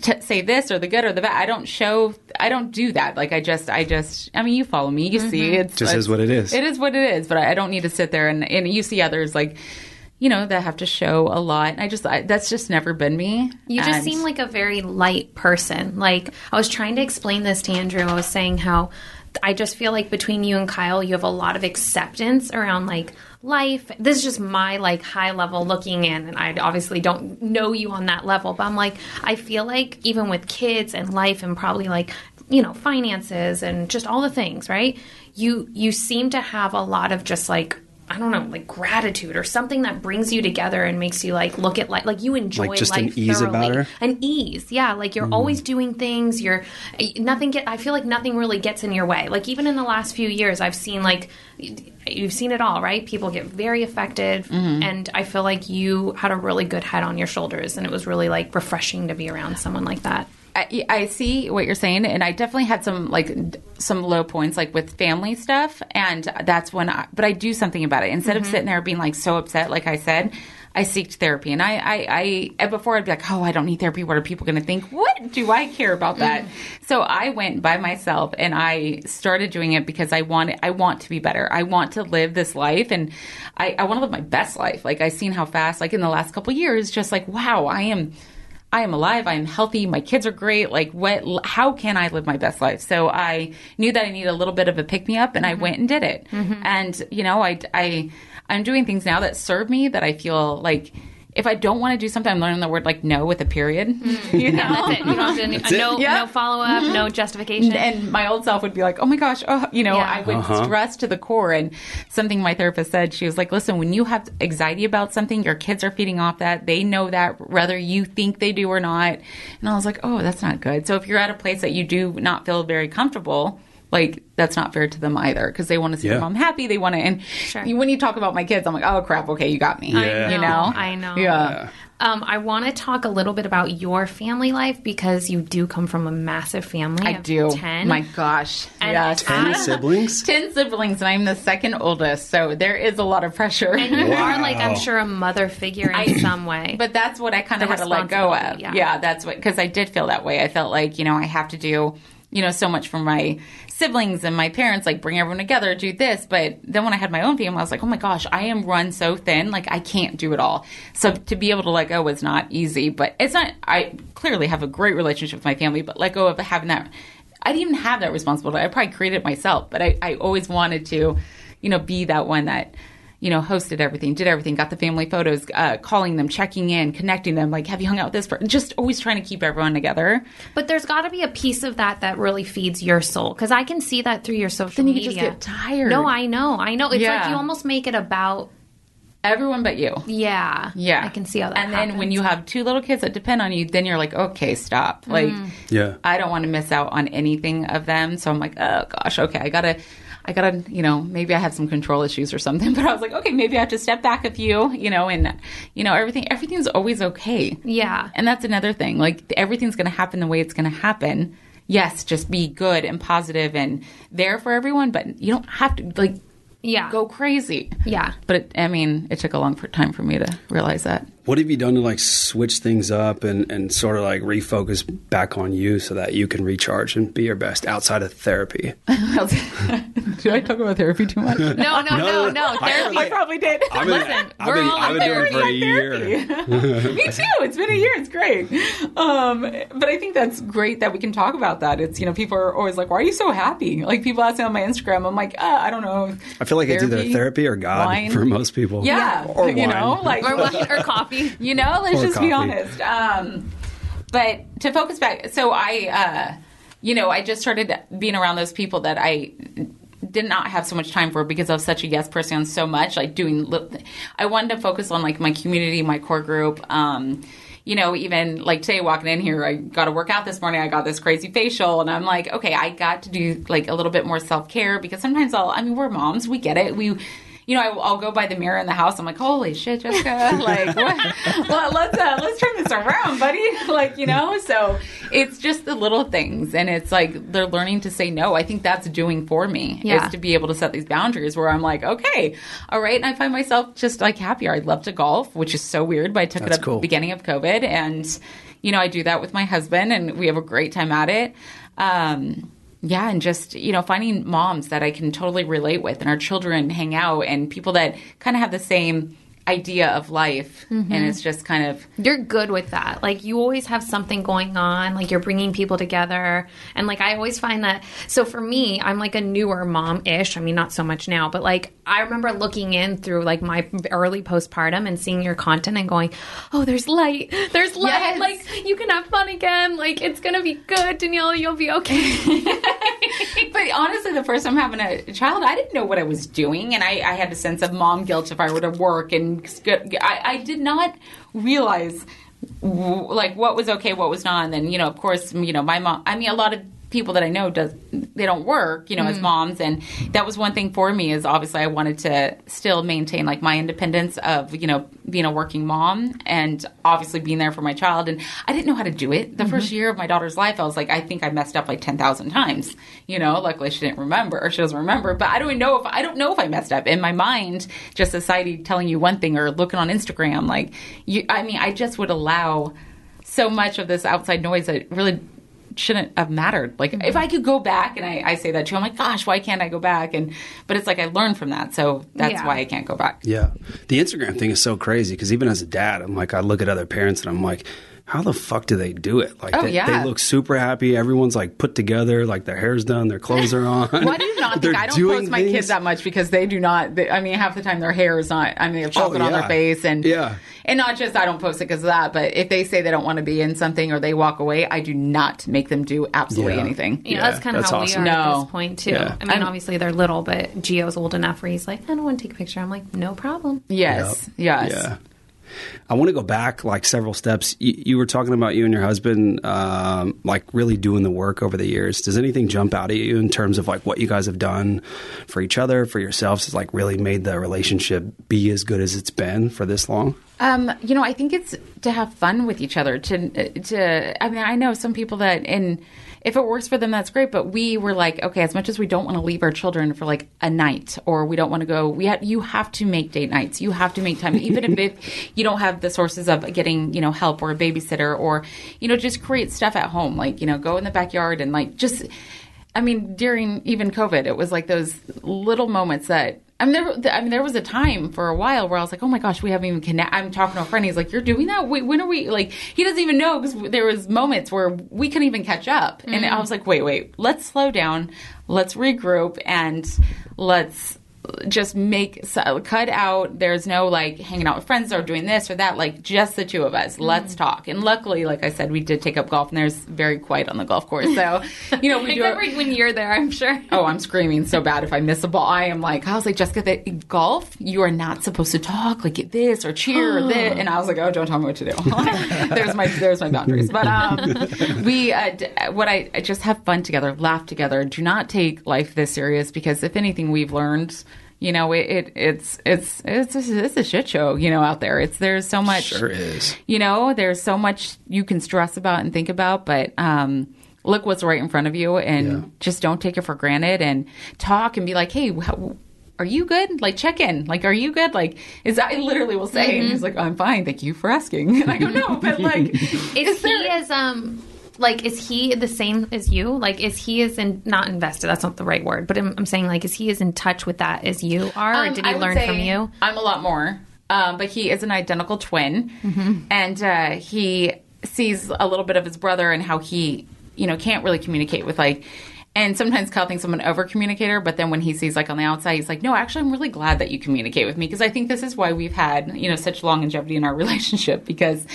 t- say this or the good or the bad. I don't show. I don't do that. Like I just I just. I mean, you follow me. You mm-hmm. see, it's Just is what it is. It is what it is. But I, I don't need to sit there and and you see others like. You know that have to show a lot. And I just I, that's just never been me. You just And- seem like a very light person. Like I was trying to explain this to Andrew. I was saying how I just feel like between you and Kyle, you have a lot of acceptance around like life. This is just my like high level looking in, and I obviously don't know you on that level. But I'm like, I feel like even with kids and life, and probably like you know finances and just all the things, right? You you seem to have a lot of just like. I don't know, like gratitude or something that brings you together and makes you like look at life, like you enjoy Like just an life ease thoroughly. about her? An ease, yeah. Like you're hmm. always doing things. You're nothing. Get. I feel like nothing really gets in your way. Like even in the last few years, I've seen like you've seen it all, right? People get very affected, mm-hmm. and I feel like you had a really good head on your shoulders, and it was really like refreshing to be around someone like that. I, I see what you're saying, and I definitely had some like some low points, like with family stuff, and that's when. I, but I do something about it instead of mm-hmm. sitting there being like so upset. Like I said, I seeked therapy, and I, I, I before I'd be like, oh, I don't need therapy. What are people going to think? What do I care about that? Mm-hmm. So I went by myself, and I started doing it because I want I want to be better. I want to live this life, and I, I want to live my best life. Like I've seen how fast, like in the last couple years, just like wow, I am. I am alive. I am healthy. My kids are great. Like, what? How can I live my best life? So I knew that I needed a little bit of a pick me up, and I mm-hmm. went and did it. Mm-hmm. And you know, I, I, I'm doing things now that serve me. That I feel like if I don't want to do something, I'm learning the word like no with a period. Mm. You know, That's it. You don't have to, no, Yeah. no follow up, no mm-hmm. justification. and my old self would be like, "Oh my gosh, oh, you know, Yeah. I would uh-huh. stress to the core." And something my therapist said, she was like, "Listen, when you have anxiety about something, your kids are feeding off that. They know that, whether you think they do or not." And I was like, "Oh, that's not good." So if you're at a place that you do not feel very comfortable, like that's not fair to them either because they want to see Yeah. their mom happy. They want to, and Sure. when you talk about my kids, I'm like, oh crap, okay, you got me. Yeah. You know, I know. Yeah. Um, I want to talk a little bit about your family life because you do come from a massive family. I of do. 10. My gosh. And yes. Ten I- siblings? 10 siblings, and I'm the second oldest, so there is a lot of pressure. And you are like, I'm sure, a mother figure in some way. But that's what I kind of had to let go of. Yeah. yeah. that's what because I did feel that way. I felt like you know I have to do you know so much for my siblings and my parents, like bring everyone together, do this. But then when I had my own family, I was like, oh my gosh, I am run so thin, like I can't do it all. So to be able to let go was not easy. But it's not. I clearly have a great relationship with my family, but let go of having that. I didn't even have that responsibility. I probably created it myself, but I, I always wanted to, you know, be that one that you know, hosted everything, did everything, got the family photos, uh, calling them, checking in, connecting them. Like, have you hung out with this? person? Just always trying to keep everyone together. But there's got to be a piece of that that really feeds your soul because I can see that through your social Then you media. just get tired. No, I know, I know. It's like you almost make it about Everyone but you. yeah, Yeah, I can see how that. And then when you have two little kids that depend on you, then you're like, okay, stop. Mm-hmm. Like, Yeah. I don't want to miss out on anything of them. So I'm like, oh gosh, okay, I gotta, I gotta, you know, maybe I have some control issues or something. But I was like, okay, maybe I have to step back a few, you know, and you know, everything, everything's always okay. yeah, And that's another thing. Like everything's going to happen the way it's going to happen. Yes, just be good and positive and there for everyone, but you don't have to like yeah, go crazy. yeah. But it, I mean, it took a long time for me to realize that. What have you done to like switch things up and, and sort of like refocus back on you so that you can recharge and be your best outside of therapy? did I talk about therapy too much? No, no, no, no. I Therapy. I probably did. I've been, Listen, I've we're been, all I've been doing it for a year. Me too. It's been a year. It's great. Um, but I think that's great that we can talk about that. It's you know people are always like, "Why are you so happy?" Like people ask me on my Instagram. I'm like, uh, I don't know. I feel like it's either therapy or God wine. for most people. Yeah, Or you wine. know, like or wine or coffee. you know let's just be honest. Um but to focus back so i uh you know i just started being around those people that i did not have so much time for because I was such a yes person on so much like doing li- I wanted to focus on like my community my core group. Um you know even like today walking in here I got to work out this morning I got this crazy facial and I'm like okay I got to do like a little bit more self-care because sometimes I'll I mean we're moms we get it. We you know, I, I'll go by the mirror in the house. I'm like, holy shit, Jessica! Like, what? well, let's uh, let's turn this around, buddy. like, you know. So it's just the little things, and it's like they're learning to say no. I think that's doing for me Yeah. is to be able to set these boundaries where I'm like, okay, all right, and I find myself just like happier. I love to golf, which is so weird, but I took That's it up cool. at the beginning of COVID, and you know, I do that with my husband, and we have a great time at it. Um, yeah, and just you know, finding moms that I can totally relate with, and our children hang out, and people that kind of have the same idea of life, and mm-hmm. it's just kind of You're good with that. Like you always have something going on. Like you're bringing people together, and like I always find that. So for me, I'm like a newer mom-ish. I mean, not so much now, but like I remember looking in through like my early postpartum and seeing your content and going, "Oh, there's light. There's light. Yes. Like you can have fun again. Like it's gonna be good, Danielle. You'll be okay." but honestly, the first time having a child, I didn't know what I was doing, and I, I had a sense of mom guilt if I were to work, and I, I did not realize like what was okay, what was not. And then you know, of course, you know, my mom. I mean, a lot of people that I know does they don't work, you know, as mm. moms, and that was one thing for me is obviously I wanted to still maintain like my independence of you know being a working mom and obviously being there for my child, and I didn't know how to do it. The first mm-hmm. year of my daughter's life, I was like, I think I messed up like ten thousand times, you know. Luckily, she didn't remember, or she doesn't remember, but I don't even know if I don't know if I messed up. In my mind, just society telling you one thing or looking on Instagram, like you, I mean, I just would allow so much of this outside noise that really shouldn't have mattered. Like if mm-hmm. I could go back, and I, I say that too, I'm like, gosh, why can't I go back? And but it's like I learned from that, so that's Yeah. why I can't go back. Yeah. The Instagram thing is so crazy because even as a dad, I'm like, I look at other parents and I'm like, how the fuck do they do it? Like, Oh, they, yeah. they look super happy. Everyone's like put together, like their hair's done, their clothes are on. Why do you not think I don't doing post my things- kids that much because they do not? They, I mean, half the time their hair is not. I mean, they have oh, chocolate on yeah. their face, and Yeah. And not just I don't post it because of that, but if they say they don't want to be in something or they walk away, I do not make them do absolutely Yeah. anything. Yeah, Yeah, that's kind of how awesome. we are at this point too. Yeah. I mean, I'm- obviously they're little, but Gio's old enough where he's like, "I don't want to take a picture." I'm like, "No problem." Yes, yes. Yeah. I want to go back like several steps. You, you were talking about you and your husband, um, like really doing the work over the years. Does anything jump out at you in terms of like what you guys have done for each other, for yourselves, has like really made the relationship be as good as it's been for this long? Um, you know, I think it's to have fun with each other. To to, I mean, I know some people that, and if it works for them, that's great. But we were like, okay, as much as we don't want to leave our children for like a night, or we don't want to go, we ha- you have to make date nights. You have to make time, even if it, you don't have the sources of getting, you know, help or a babysitter, or you know, just create stuff at home. Like you know, go in the backyard and like just. I mean, during even COVID, it was like those little moments that I mean, there, I mean, there was a time for a while where I was like, "Oh my gosh, we haven't even connected." I'm talking to a friend. He's like, "You're doing that? Wait, when are we?" Like, he doesn't even know because there was moments where we couldn't even catch up, and I mm. was like, "Wait, wait, let's slow down, let's regroup, and let's." Just make so, cut out there's no like hanging out with friends or doing this or that like just the two of us let's talk and luckily like i said we did take up golf and there's very quiet on the golf course so you know we do Except when you're there, I'm sure. Oh, I'm screaming so bad if I miss a ball. I am like, I was like, Jessica, that golf, you are not supposed to talk like this or cheer or this. And I was like, oh, don't tell me what to do. there's my there's my boundaries. But um, we uh, d- what I, I just have fun together, laugh together. Do not take life this serious because if anything, we've learned. You know, it, it it's it's it's it's a shit show. You know, out there, it's there's so much. Sure is. You know, there's so much you can stress about and think about, but um, look what's right in front of you and Yeah. just don't take it for granted and talk and be like, hey, how, are you good? Like, check in. Like, are you good? Like, is I literally will say, and he's like, I'm fine. Thank you for asking. And I go, no, but like, Is, he as um like is he the same as you? Like is he is in not invested? That's not the right word, but I'm, I'm saying like is he as in touch with that as you are, or Um, did he learn from you? I'm a lot more. Um, but he is an identical twin, Mm-hmm. and uh, he sees a little bit of his brother and how he, you know, can't really communicate with like. And sometimes Kyle thinks I'm an over communicator, but then when he sees like on the outside, he's like, "No, actually, I'm really glad that you communicate with me because I think this is why we've had you know such longevity in our relationship because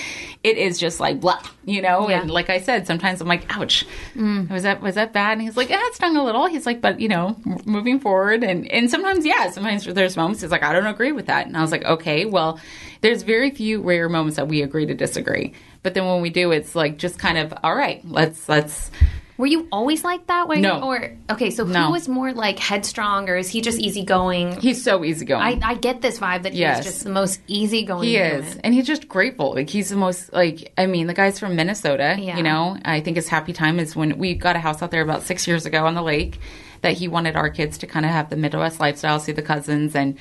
it is just like blah, you know." Yeah. And like I said, sometimes I'm like, "Ouch, mm. was that was that bad?" And he's like, "Yeah, it stung a little." He's like, "But you know, m- moving forward." And and sometimes, yeah, sometimes there's moments it's like I don't agree with that, and I was like, "Okay, well, there's very few rare moments that we agree to disagree." But then when we do, it's like just kind of all right. Let's let's. Were you always like that? Where No. You, or okay, so No. who was more like headstrong, or is he just easygoing? He's so easygoing. I, I get this vibe that Yes. he's just the most easygoing. He human. is, and he's just grateful. Like he's the most like I mean, the guy's from Minnesota. Yeah. You know, I think his happy time is when we got a house out there about six years ago on the lake. That he wanted our kids to kind of have the Midwest lifestyle, see the cousins, and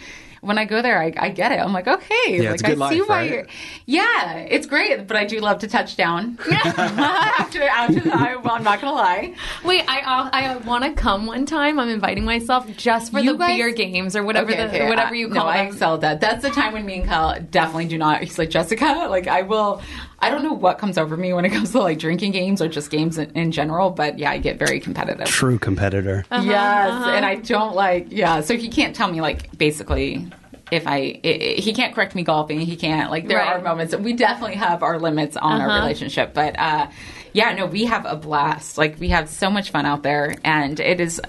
when I go there, I, I get it. I'm like, okay, Yeah, like it's a good I see why right? you're. Yeah, it's great, but I do love to touch down. after after that, I, well, I'm not gonna lie. Wait, I uh, I want to come one time. I'm inviting myself just for You the guys- beer games or whatever Okay, the okay, whatever I- you no, call I them. excel at that. That's the time when me and Kyle definitely do not. He's like Jessica. Like I will. I don't know what comes over me when it comes to like drinking games or just games in, in general. But yeah, I get very competitive. True competitor. Uh-huh, yes, and I don't like. Yeah, so he can't tell me like basically. If I, i i he can't correct me golfing. He can't like. There Right. are moments that we definitely have our limits on our relationship, but uh, yeah, no, we have a blast. Like we have so much fun out there, and it is,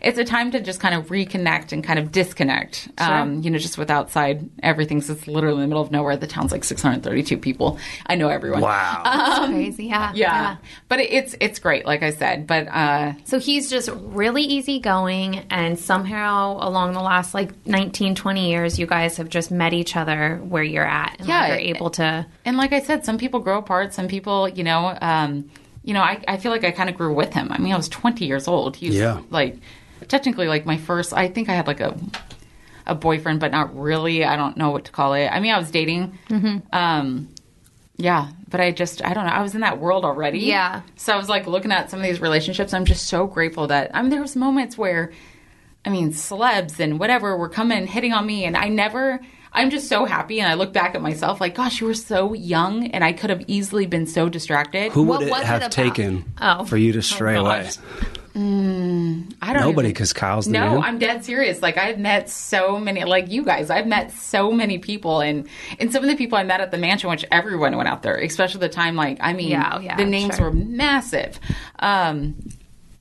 it's a time to just kind of reconnect and kind of disconnect. Um, you know, just with outside everything's just literally in the middle of nowhere. The town's like 632 people. I know everyone. Wow. That's crazy. Yeah, Yeah. but it, it's it's great, like I said. But uh, So he's just really easygoing, and somehow along the last like 19, 20 years, you guys have just met each other where you're at, and Yeah, like, you're able to. And like I said, some people grow apart. Some people, you know, um, you know, I, I feel like I kind of grew with him. I mean, I was 20 years old. He was Yeah. like technically like my first. I think I had like a a boyfriend, but not really. I don't know what to call it. I mean, I was dating. Um, yeah, but I just I don't know. I was in that world already. Yeah. So I was like looking at some of these relationships. I'm just so grateful that I mean there was moments where I mean celebs and whatever were coming hitting on me and I never I'm just so happy and I look back at myself like gosh you were so young and I could have easily been so distracted. Who would it it have about? taken Oh. for you to stray away? gosh. I don't Nobody, because Kyle's the no, man. I'm dead serious. Like I've met so many, like you guys, I've met so many people, and and some of the people I met at the mansion, which everyone went out there, especially the time. Like I mean, Yeah, oh, yeah, the names sure. were massive. Um,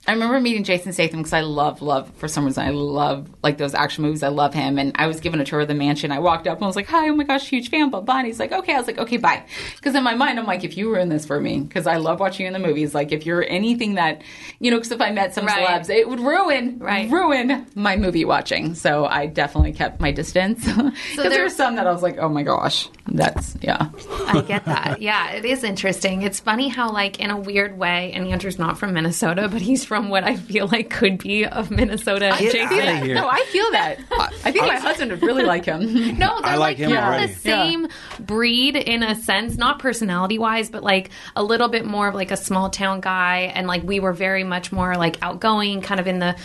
I remember meeting Jason Statham because I love, love, for some reason, I love like those action movies. I love him. And I was given a tour of the mansion. I walked up and I was like, hi, oh my gosh, huge fan, blah, blah. And he's like, okay. I was like, okay, bye. Because in my mind, I'm like, if you ruin this for me, because I love watching you in the movies, like if you're anything that, you know, because if I met some Right. celebs, it would ruin, Right. ruin my movie watching. So I definitely kept my distance. Because there there- were some that I was like, oh my gosh, that's, yeah. I get that. Yeah, it is interesting. It's funny how, like, in a weird way, and Andrew's not from Minnesota, but he's from what I feel like could be of Minnesota. Get adjacent. outta here. No, I feel that. I think my husband would really like him. No, they're I like like, him kind of already. the same breed in a sense, not personality wise, but like a little bit more of like a small town guy. And like we were very much more like outgoing, kind of in the.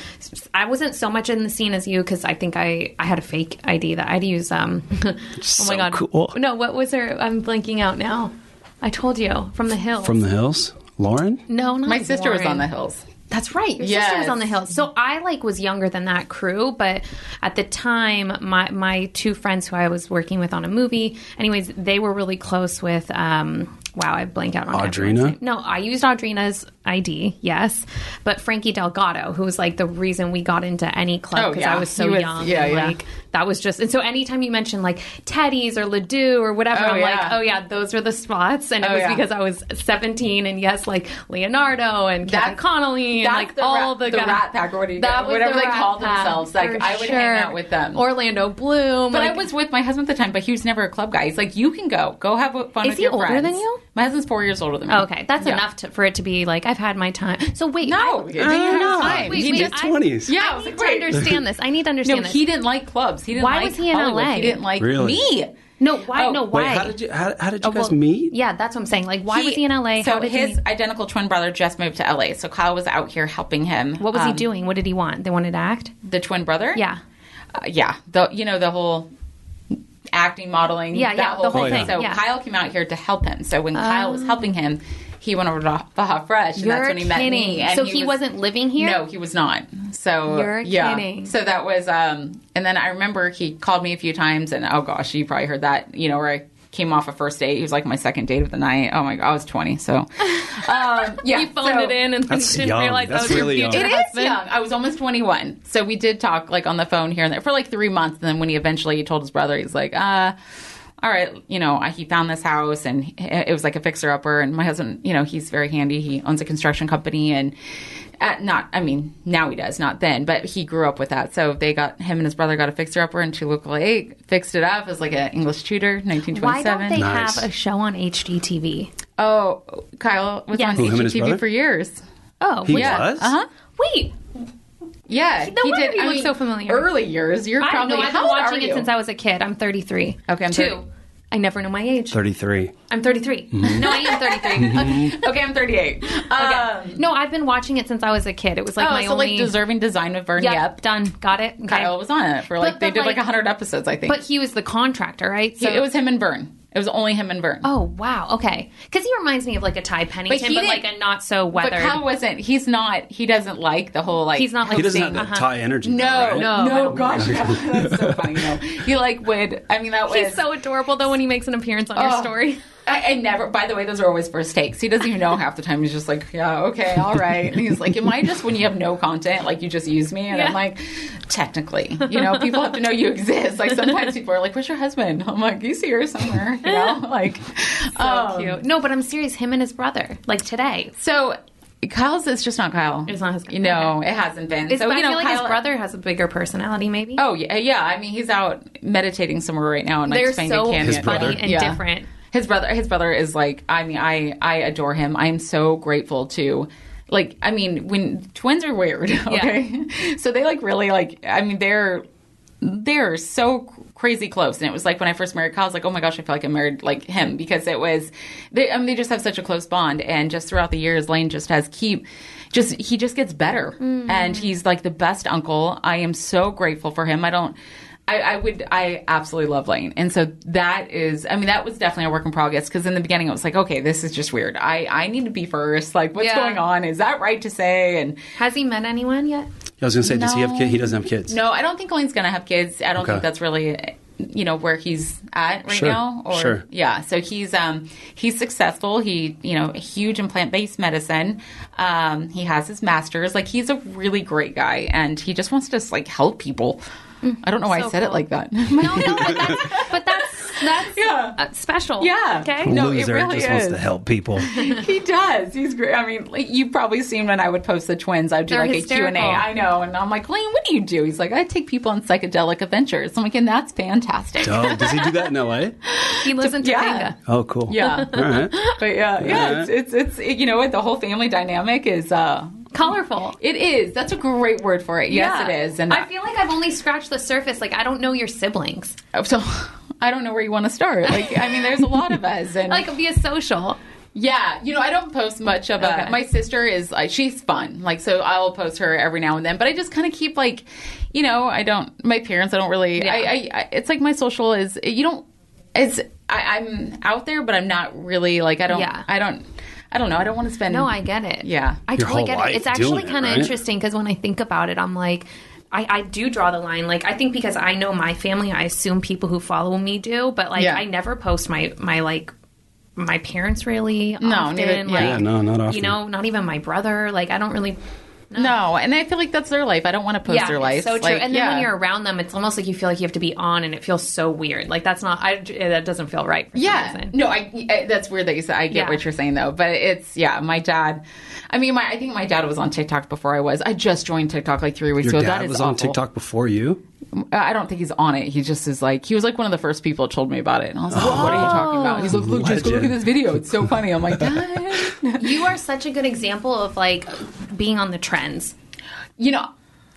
I wasn't so much in the scene as you because I think I I had a fake ID that I'd use. Um, oh So my god, cool. No, what was her? I'm blanking out now. I told you from the hills. From the hills, Lauren. no, not My sister was on the hills. That's right. Your sister was on the hill. So I like was younger than that crew, but at the time, my my two friends who I was working with on a movie, anyways, they were really close with. Um, wow, I blank out on Audrina? everyone's name. No, I used Audrina's ID, yes, but Frankie Delgado, who was like the reason we got into any club Oh, because yeah. I was so was- young. yeah, and, yeah. Like that was just, and so anytime you mention like Teddy's or Les Deux or whatever, Oh, I'm like, yeah. oh yeah, those are the spots, and it Oh, was yeah. because I was 17, and yes, like Leonardo and Kevin Connolly and like the all rat, the the guys. Rat Pack, or what do you That was whatever the they Rat called themselves. Like I would sure. hang out with them. Orlando Bloom. but like, I was with my husband at the time, but he was never a club guy. He's like, you can go, go have fun Is with he your older friends. than you? My husband's four years older than me. Okay, that's Yeah. enough to, for it to be like I've had my time. So wait, No, I, he didn't have no. time. Wait, he wait, just Twenties. yeah. I I need like, to wait. understand this. I need to No, understand this. he didn't like clubs. He didn't Why like was he in Hollywood. LA? He didn't like Really? me. no, why? Oh, no, wait, why? Wait, how did you how, how did you Oh, guys well, meet? Yeah, that's what I'm saying. Like, why was he in LA? So How did his he? identical twin brother just moved to LA. So Kyle was out here helping him. What was he Um, doing? What did he want? They wanted to act. The twin brother? Yeah. Uh, yeah. The you know the whole acting, modeling. Yeah, that yeah, the whole thing. thing, So yeah. Kyle came out here to help him. So when Kyle was helping him, he went over to Baja Fresh, and that's when he met kidding. me. And so he, was, wasn't living here. No, he was not. So You're yeah. kidding. So that was um and then I remember he called me a few times and oh gosh, you probably heard that, you know, where I came off a first date. He was like my second date of the night. Oh my god, I was twenty. So um yeah. You phoned so- it in and then That's you didn't young. realize That's that was really your young. future It is husband. young. I was almost 21. So we did talk like on the phone here and there for like three months. And then when he eventually told his brother, he's like, uh, all right, you know, he found this house and it was like a fixer upper. And my husband, you know, he's very handy. He owns a construction company and uh, not, I mean, now he does, not then, but he grew up with that. So they got, him and his brother got a fixer upper in Toluca Lake, fixed it up as like an English Tudor, 1927. Why don't they Nice. have a show on HGTV? Oh, Kyle was Yes. on Who, him HGTV for years. Oh, He wait, was? Uh huh. wait. Yeah, No did. you look so familiar. Early years, you're I don't probably know. I've how been old watching are it you? since I was a kid. I'm 33. Okay, I'm two. 30. I never know my age. Thirty three. I'm 33. Mm-hmm. No, I am 33. okay. okay, I'm 38. Um, No, I've been watching it since I was a kid. It was like oh, my so only. like deserving design with Vern Yep, Yep. done. Got it. Okay. Kyle was on it for like But- they did like like- 100 episodes, I think. But he was the contractor, right? He- it was him and Vern. It was only him and Vern. Oh wow. Okay. Because he reminds me of like a Ty Pennington, he but, like a not so but weathered. Kyle wasn't. He's not. He doesn't like the whole like. He's not like He doesn't saying, have that uh-huh. Ty energy. though, No, right? No, no, don't gosh, that's so funny. No, he like would. I mean, that was He's so adorable though when he makes an appearance on your Oh. story. I, I never. By the way, those are always first takes. He doesn't even know half the time. He's just like, yeah, okay, all right. And he's like, am I just when you have no content, like you just use me? And Yeah. I'm like, technically, you know, people have to know you exist. Like sometimes people are like, where's your husband? I'm like, he's here somewhere. You know, like So um, cute. No, but I'm serious. Him and his brother, like today. So Kyle's it's just not Kyle. It's not his- You know, it hasn't been. It's, so but you I know, feel like his brother has a bigger personality, maybe. Oh yeah, yeah. I mean, he's out meditating somewhere right now and like They're Topanga so Canyon. His funny and Yeah. different. His brother, his brother is like. I mean, I I adore him. I am so grateful to. Like, I mean, when twins are weird, okay, so they like really like. I mean, they're they're so crazy close, and it was like when I first married Kyle, I was like, oh my gosh, I feel like I married like him because it was. They, I mean, they just have such a close bond, and just throughout the years, Lane just has keep. Just he just gets better, mm-hmm. and he's like the best uncle. I am so grateful for him. I don't. I, I would, I absolutely love Lane. And so that is, I mean, that was definitely a work in progress because in the beginning it was like, okay, this is just weird. I, I need to be first. Like, what's Yeah. going on? Is that right to say? And Has he met anyone yet? I was gonna say, does he have kids? He doesn't have kids. no, I don't think Lane's going to have kids. I don't Okay. think that's really you know where he's at right Sure, now or sure. yeah so he's um he's successful he you know huge in plant-based medicine um he has his masters like he's a really great guy and he just wants to just like help people i don't know why i So said it like that No, no, but that's but that's that's Yeah. uh, special. Yeah. Okay. No, it Loser really just wants is. to help people. he does. He's great. I mean, like, you've probably seen when I would post the twins. I would do They're like a Q and A. I know, and I'm like, Lane, what do you do? He's like, I take people on psychedelic adventures. I'm like, and that's fantastic. Oh, does he do that in LA? He lives in Yeah. Oh, cool. Yeah, All right. but yeah, yeah, it's, it's it's you know what the whole family dynamic is. uh Colorful. It is. That's a great word for it. Yes, Yeah. it is. And I feel like I've only scratched the surface. Like I don't know your siblings. Oh, so. I don't know where you want to start. Like, I mean, there's a lot of us, and Like via social. Yeah, you know, I don't post much of a. Okay. My sister is like she's fun, like so I'll post her every now and then, but I just kind of keep like, you know, I don't. My parents, I don't really. Yeah. I, I, I, it's like my social is you don't. It's I, I'm out there, but I'm not really like I don't. Yeah. I don't. I don't know. I don't want to spend. No, I get it. Yeah. I Your totally get it. It's actually kind of right? interesting because when I think about it, I'm like, I, I do draw the line. Like, I think because I know my family, I assume people who follow me do, but like, Yeah. I never post my my like my parents really. No, often. neither- yeah. like, Yeah, no, not often. You know, not even my brother. Like, I don't really. No, and I feel like that's their life. I don't want to post yeah, their life. it's so true. Like, and then yeah. when you're around them, it's almost like you feel like you have to be on, and it feels so weird. Like that's not. I that doesn't feel right. For some Yeah, reason. no, I, I that's weird that you said. I get Yeah. what you're saying though, but it's yeah. My dad, I mean, my I think my dad was on TikTok before I was. I just joined TikTok like three weeks Your ago. dad that is was on awful. TikTok before you. Uh, I don't think he's on it. He just is like he was like one of the first people that told me about it, and I was like, "What are you talking about?" He's like, "Look, just go look at this video. It's so funny." I'm like, "Dad." You are such a good example of like being on the trends. you know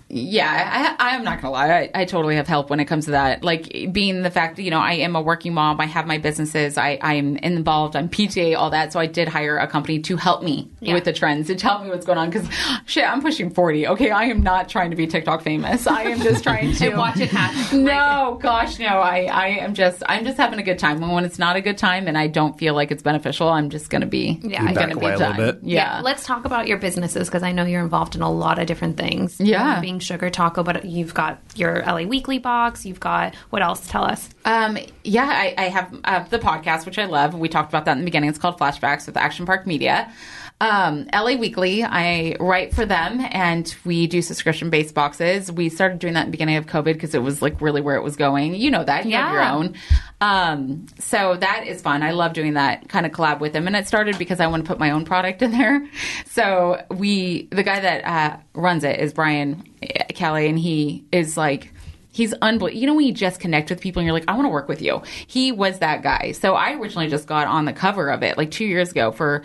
yeah I, i'm not gonna lie I, I totally have help when it comes to that like being the fact you know i am a working mom i have my businesses i i'm involved i'm pta all that so i did hire a company to help me Yeah. with the trends to tell me what's going on because shit i'm pushing 40 okay i am not trying to be tiktok famous i am just trying to watch it happen. no gosh no i i am just i'm just having a good time and when it's not a good time and i don't feel like it's beneficial i'm just gonna be Yeah, I'm back gonna a be little done bit. yeah, Let's talk about your businesses because I know you're involved in a lot of different things. Yeah. One Sugar Taco, but you've got your LA Weekly box. You've got what else? Tell us. Um, yeah, I, I have uh, the podcast, which I love. We talked about that in the beginning. It's called Flashbacks with Action Park Media. Um, LA Weekly, I write for them and we do subscription based boxes. We started doing that in the beginning of COVID because it was like really where it was going. You know that. You have your own. Um, so that is fun. I love doing that kind of collab with them. And it started because I want to put my own product in there. So we, the guy that uh, runs it is Brian uh, Calle, and he is like, He's unbelievable. You know when you just connect with people and you're like, I want to work with you. He was that guy. So I originally just got on the cover of it like two years ago for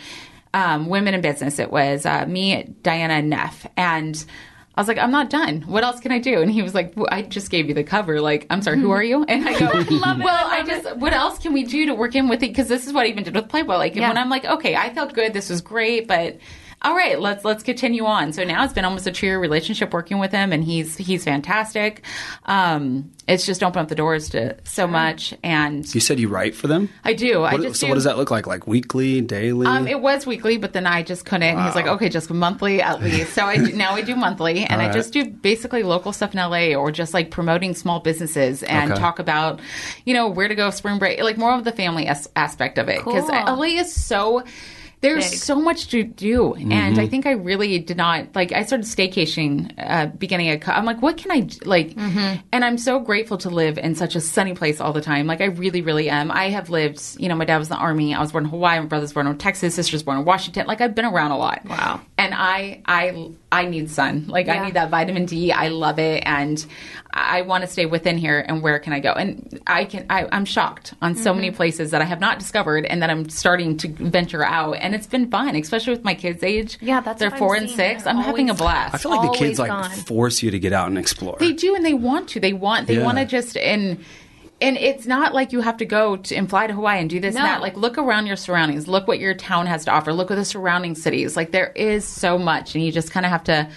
um, Women in Business. It was uh, me, Diana, and Neff, and I was like, I'm not done. What else can I do? And he was like, well, I just gave you the cover. Like, I'm sorry, who are you? And I go, well, I just, what else can we do to work in with it? Because this is what I even did with Playboy. Like, Yeah. when I'm like, okay, I felt good. This was great, but all right, let's let's continue on. So now it's been almost a two year relationship working with him, and he's he's fantastic. Um, it's just opened up the doors to so much, and You said you write for them. I do. I just so do. what does that look like? Like weekly, daily? Um, it was weekly, but then I just couldn't. And he's like, okay, just monthly at least. So I do, now I do monthly, and I just do basically local stuff in LA or just like promoting small businesses and Okay. talk about, you know, where to go spring break, like more of the family as- aspect of it. Because Cool. LA is so. There's Big. so much to do, and Mm-hmm. I think I really did not like. I started staycation uh, beginning Of, I'm like, what can I d- like? Mm-hmm. And I'm so grateful to live in such a sunny place all the time. Like I really, really am. I have lived. You know, my dad was in the army. I was born in Hawaii. My brother's born in Texas. Sister's born in Washington. Like I've been around a lot. Wow. And I, I, I need sun. Like Yeah. I need that vitamin D. I love it, and I want to stay within here. And where can I go? And I can. I, I'm shocked on so Mm-hmm. many places that I have not discovered, and that I'm starting to venture out. And it's been fun, especially with my kids' age. Yeah, that's they're what I'm four and six. They're I'm having a blast. I feel like the kids always like gone. force you to get out and explore. They do, and they want to. They want. They Yeah. want to just and. And it's not like you have to go to, and fly to Hawaii and do this and No. that. Like, look around your surroundings. Look what your town has to offer. Look at the surrounding cities. Like, there is so much, and you just kind of have to,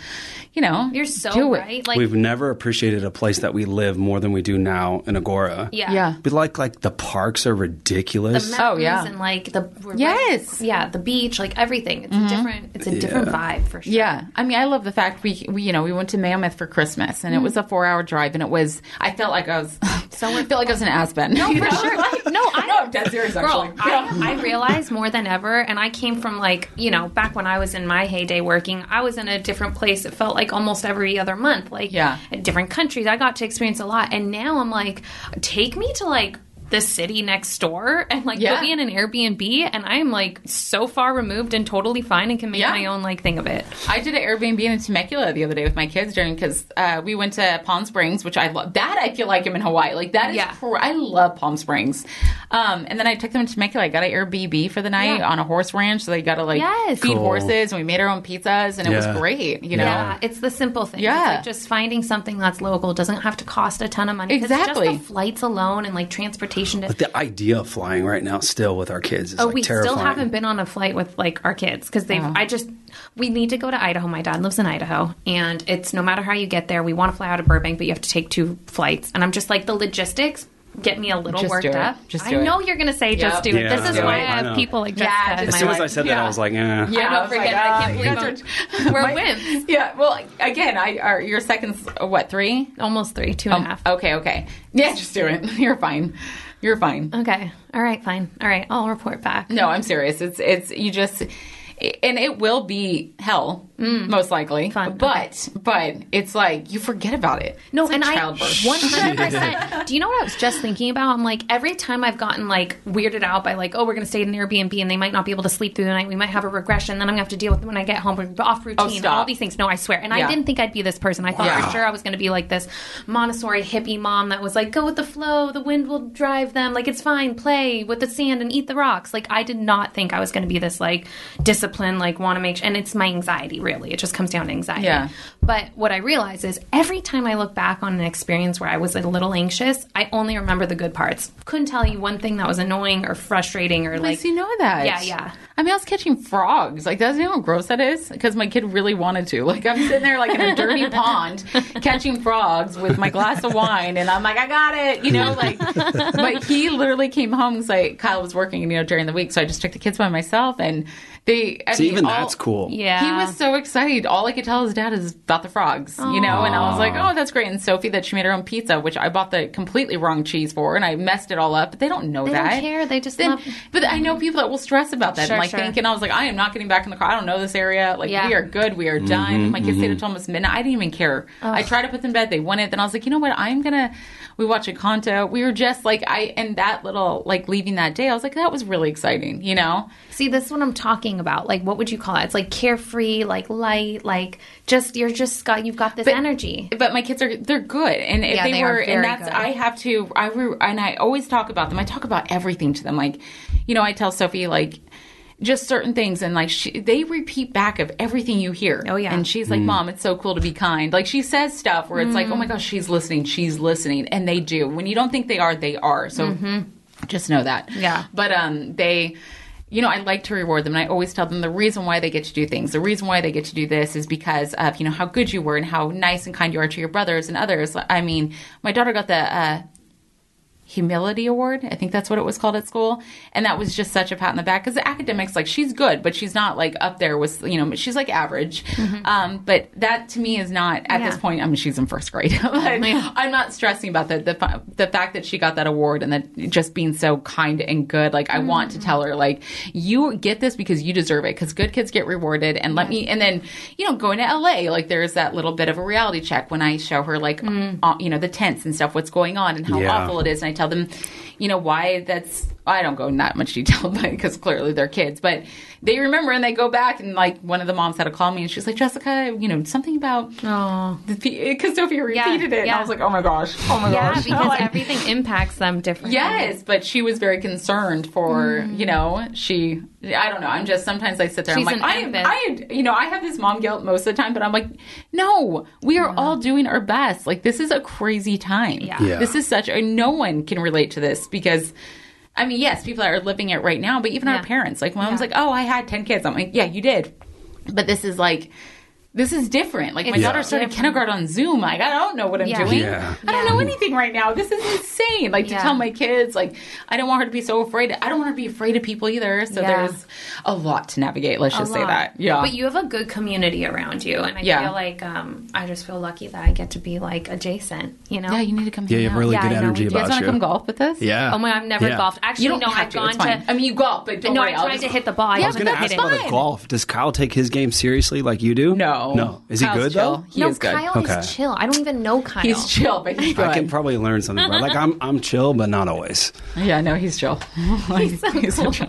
you know, You're so do it. right. Like, We've never appreciated a place that we live more than we do now in Agoura. yeah. Yeah. But like, like the parks are ridiculous. The Oh, yeah. and like the we're Yes. Mm-hmm. right- yeah, the beach, like everything. It's a different, it's a different vibe for sure. Yeah, I mean, I love the fact we, we you know we went to Mammoth for Christmas and it was a four hour drive and it was I felt like I was so I felt like I was in Aspen. No, for sure. No, I no, I'm dead serious Girl, actually. I, I realize more than ever, and I came from like, you know, back when I was in my heyday working, I was in a different place. It felt like almost every other month, like Yeah. different countries. I got to experience a lot. And now I'm like, take me to like the city next door and like Yeah. put me in an Airbnb and I am like so far removed and totally fine and can make Yeah. my own like thing of it. I did an Airbnb in Temecula the other day with my kids during because uh, we went to Palm Springs, which I love. That I feel like I'm in Hawaii. Like that is, Yeah. cr- I love Palm Springs. Um, and then I took them to Temecula. I got an Airbnb for the night Yeah. on a horse ranch, so they got to like Yes. feed Cool. horses, and we made our own pizzas, and it was great. You know, Yeah, it's the simple thing. Yeah. Like just finding something that's local doesn't have to cost a ton of money. Exactly. Just the flights alone and like transportation to But the idea of flying right now still with our kids is Oh, like we terrifying. still haven't been on a flight with like our kids because they've. I just we need to go to Idaho. My dad lives in Idaho, and it's no matter how you get there, we want to fly out of Burbank, but you have to take two flights. And I'm just like the logistics get me a little Just worked do it. up. Just I do it. know you're gonna say just do it. Yeah, this is why it. I I have know. people like Yeah, Jessica. just in As my soon as. I said that, Yeah. I was like, eh. Yeah, I I don't was forget. like, I uh, can't believe you I'm- we're My- wimps. Yeah, well, again, I are your seconds. uh, What three? Almost three, two and a half. Okay, okay. Yeah, just do it. You're fine. You're fine. Okay. All right. Fine. All right. I'll report back. No, I'm serious. It's it's you just and it will be hell most likely. Mm. Fun, But but it's like you forget about it. No, like and I one hundred percent. Do you know what I was just thinking about? I'm like every time I've gotten like weirded out by like, oh, we're gonna stay in an Airbnb and they might not be able to sleep through the night. We might have a regression. Then I'm gonna have to deal with it when I get home. We're off routine. Oh, all these things. No, I swear. And Yeah. I didn't think I'd be this person. I thought Yeah. for sure I was gonna be like this Montessori hippie mom that was like, go with the flow. The wind will drive them. Like it's fine. Play with the sand and eat the rocks. Like I did not think I was gonna be this like disciplined, like want to make. And it's my anxiety. Really, it just comes down to anxiety. Yeah. But what I realize is every time I look back on an experience where I was a little anxious, I only remember the good parts. Couldn't tell you one thing that was annoying or frustrating or Like, like. you know that? Yeah, yeah. I mean, I was catching frogs. Like, does you know how gross that is? Because my kid really wanted to. Like, I'm sitting there like in a dirty pond catching frogs with my glass of wine, and I'm like, I got it, you know. Like, but he literally came home because like Kyle was working, you know, during the week, so I just took the kids by myself, and they. I See, mean, even all- that's cool. Yeah. He was so excited. All I could tell his dad is about the frogs, you know, and I was like, oh, that's great. And Sophie, that she made her own pizza, which I bought the completely wrong cheese for, and I messed it all up, but they don't know They that. don't care. They just Then, love- but I know people that will stress about that Sure, and like sure. think, and I was like, I am not getting back in the car. I don't know this area. Like Yeah. we are good. We are done. My kids stayed until almost midnight. I didn't even care. I tried to put them in bed. They wanted. Then I was like, you know what? I'm gonna. We watch Encanto. We were just like I and that little like leaving that day. I was like, that was really exciting. You know. See, this is what I'm talking about. Like, what would you call it? It's like carefree, like light, like just you're just got you've got this energy. But my kids are they're good, and if Yeah, they, they are were, very and that's good. I have to I re, and I always talk about them. I talk about everything to them. Like, you know, I tell Sophie like just certain things, and like she, they repeat back of everything you hear. Oh, yeah. and she's like, "Mom, it's so cool to be kind." Like she says stuff where it's like, "Oh my gosh, she's listening, she's listening," and they do. When you don't think they are, they are. So just know that. Yeah. but um, they you know, I like to reward them. And I always tell them the reason why they get to do things, the reason why they get to do this is because of, you know, how good you were and how nice and kind you are to your brothers and others. I mean, my daughter got the, uh, humility award i think that's what it was called at school. And that was just such a pat on the back because the academics like she's good but she's not like up there with you know she's like average. Um, but that to me is not at Yeah. this point i mean she's in first grade. But i'm not stressing about the, the the fact that she got that award and that just being so kind and good. Like i want to tell her like you get this because you deserve it because good kids get rewarded. And let me and then you know going to la like there's that little bit of a reality check when i show her like uh, you know the tents and stuff what's going on and how Yeah. awful it is. And i tell them you know why that's i don't go in that much detail because clearly they're kids but they remember and they go back and like one of the moms had to call me and she's like jessica you know something about Oh, because sophie repeated it and i was like oh my gosh oh my yeah, gosh because Like, everything impacts them differently. Yes, but she was very concerned for Mm. you know she. I don't know. I'm just sometimes I sit there. She's I'm like I am. I. You know I have this mom guilt most of the time, but I'm like, no, we are all doing our best. Like this is a crazy time. Yeah. Yeah. This is such. a No one can relate to this because. I mean, yes, people are living it right now, but even Yeah. our parents, like, mom's Yeah. like, "Oh, I had ten kids." I'm like, "Yeah, you did," but this is like, this is different. Like my It's daughter started different. kindergarten on Zoom. Like I don't know what I'm Yeah. doing. Yeah. I don't know anything right now. This is insane. Like to tell my kids, like I don't want her to be so afraid. I don't want her to be afraid of people either. So Yeah. there's a lot to navigate. Let's a just say that. Yeah. But you have a good community around you, and I Yeah. feel like um, I just feel lucky that I get to be like adjacent. You know? yeah, you need to come. Yeah, you hang have out. really Yeah, good I know, energy we do. You guys want to come golf with us? Yeah. Oh my! I've never Yeah. golfed. Actually, You don't no. have I've to. gone It's fine. to. I mean, you golf, but don't no, worry. I I'll tried to hit the ball. I Yeah, I was going to That's ask about hit the it. golf. Does Kyle take his game seriously like you do? No, No. Is he Kyle's good, chill. though? He no, is good. Kyle Okay. is chill. I don't even know Kyle. He's chill, but he's good. I can probably learn something. Bro. Like I'm, I'm chill, but not always. yeah, no, he's chill. like, he's so chill.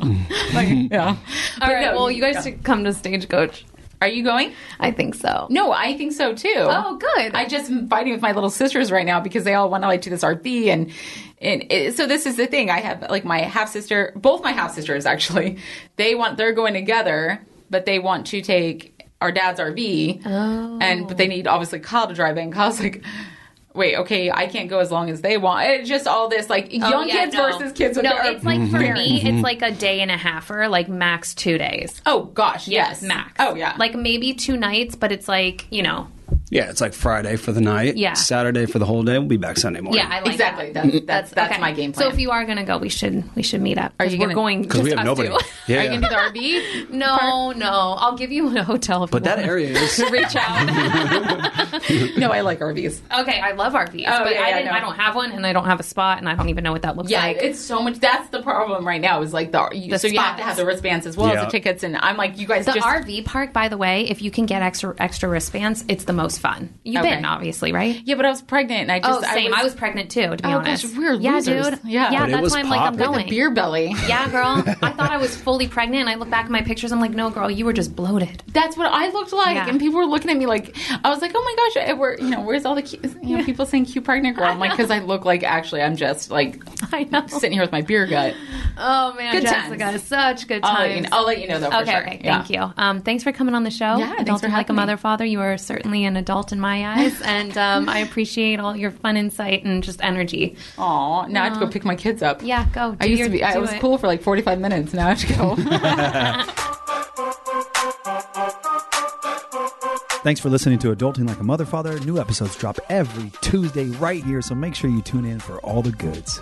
Like, yeah. All right. no, well, you guys yeah. should come to Stagecoach. Are you going? I think so. No, I think so too. Oh, good. I just am fighting with my little sisters right now because they all want to like do this RV and and it, so this is the thing. I have like my half sister, both my half sisters actually. They want they're going together, but they want to take our dad's RV. Oh. And but they oh. need obviously Kyle to drive in. Kyle's like. Wait, okay, I can't go as long as they want. It's just all this like Oh, young yeah, kids no. versus kids with No, their it's like for parents. me, it's mm-hmm. like a day and a half or like max two days. Oh gosh, yes, max. Oh yeah, like maybe two nights, but it's like you know, Yeah, it's like Friday for the night. Yeah. Saturday for the whole day. We'll be back Sunday morning. yeah, I like exactly. That. That's that's that's okay. my game plan. So if you are gonna go, we should we should meet up. 'cause you we're gonna- going Because we have us nobody. two. Yeah. are you gonna do the RV? no, no, I'll give you a hotel. If But you that want. area is. reach out. No, I like RVs. okay, I love RVs, Oh, but yeah, I yeah, didn't. no. I don't have one, and I don't have a spot, and I don't even know what that looks like. Yeah, like. it's so much. That's the problem right now. Is like the, you, The so you have to have the wristbands as well Yeah. as the tickets, and I'm like, you guys The just RV park, by the way, if you can get extra extra wristbands, it's the most fun. You've Okay. been obviously, right? yeah. But I was pregnant, and I just oh, same. I was, pregnant too, to be Oh, honest. gosh, we're yeah, losers. dude. Yeah. yeah. But That's why I'm like, I'm popping. going. beer belly. Yeah, girl. I thought I was fully pregnant, and I look back at my pictures. I'm like, no, girl, you were just bloated. That's what I looked like, Yeah. and people were looking at me like I was like, "Oh my gosh, I- we're you know, where's all the cute, you know people saying cute pregnant girl?" I'm like, because I look like actually I'm just like I know. sitting here with my beer gut. Oh man, Good Jessica, times. such good I'll let, times. you know, I'll let you know though. For okay, sure. okay, Yeah. thank you. Um, thanks for coming on the show. Yeah, thanks Adulting for like a mother, father. You are certainly an adult in my eyes, and um, I appreciate all your fun insight and just energy. Aw, now I have to go pick my kids up. Yeah, go. I used your- to be. I was it. cool for like 45 minutes. Now I have to go. Thanks for listening to Adulting Like a Mother Father. New episodes drop every Tuesday right here, so make sure you tune in for all the goods.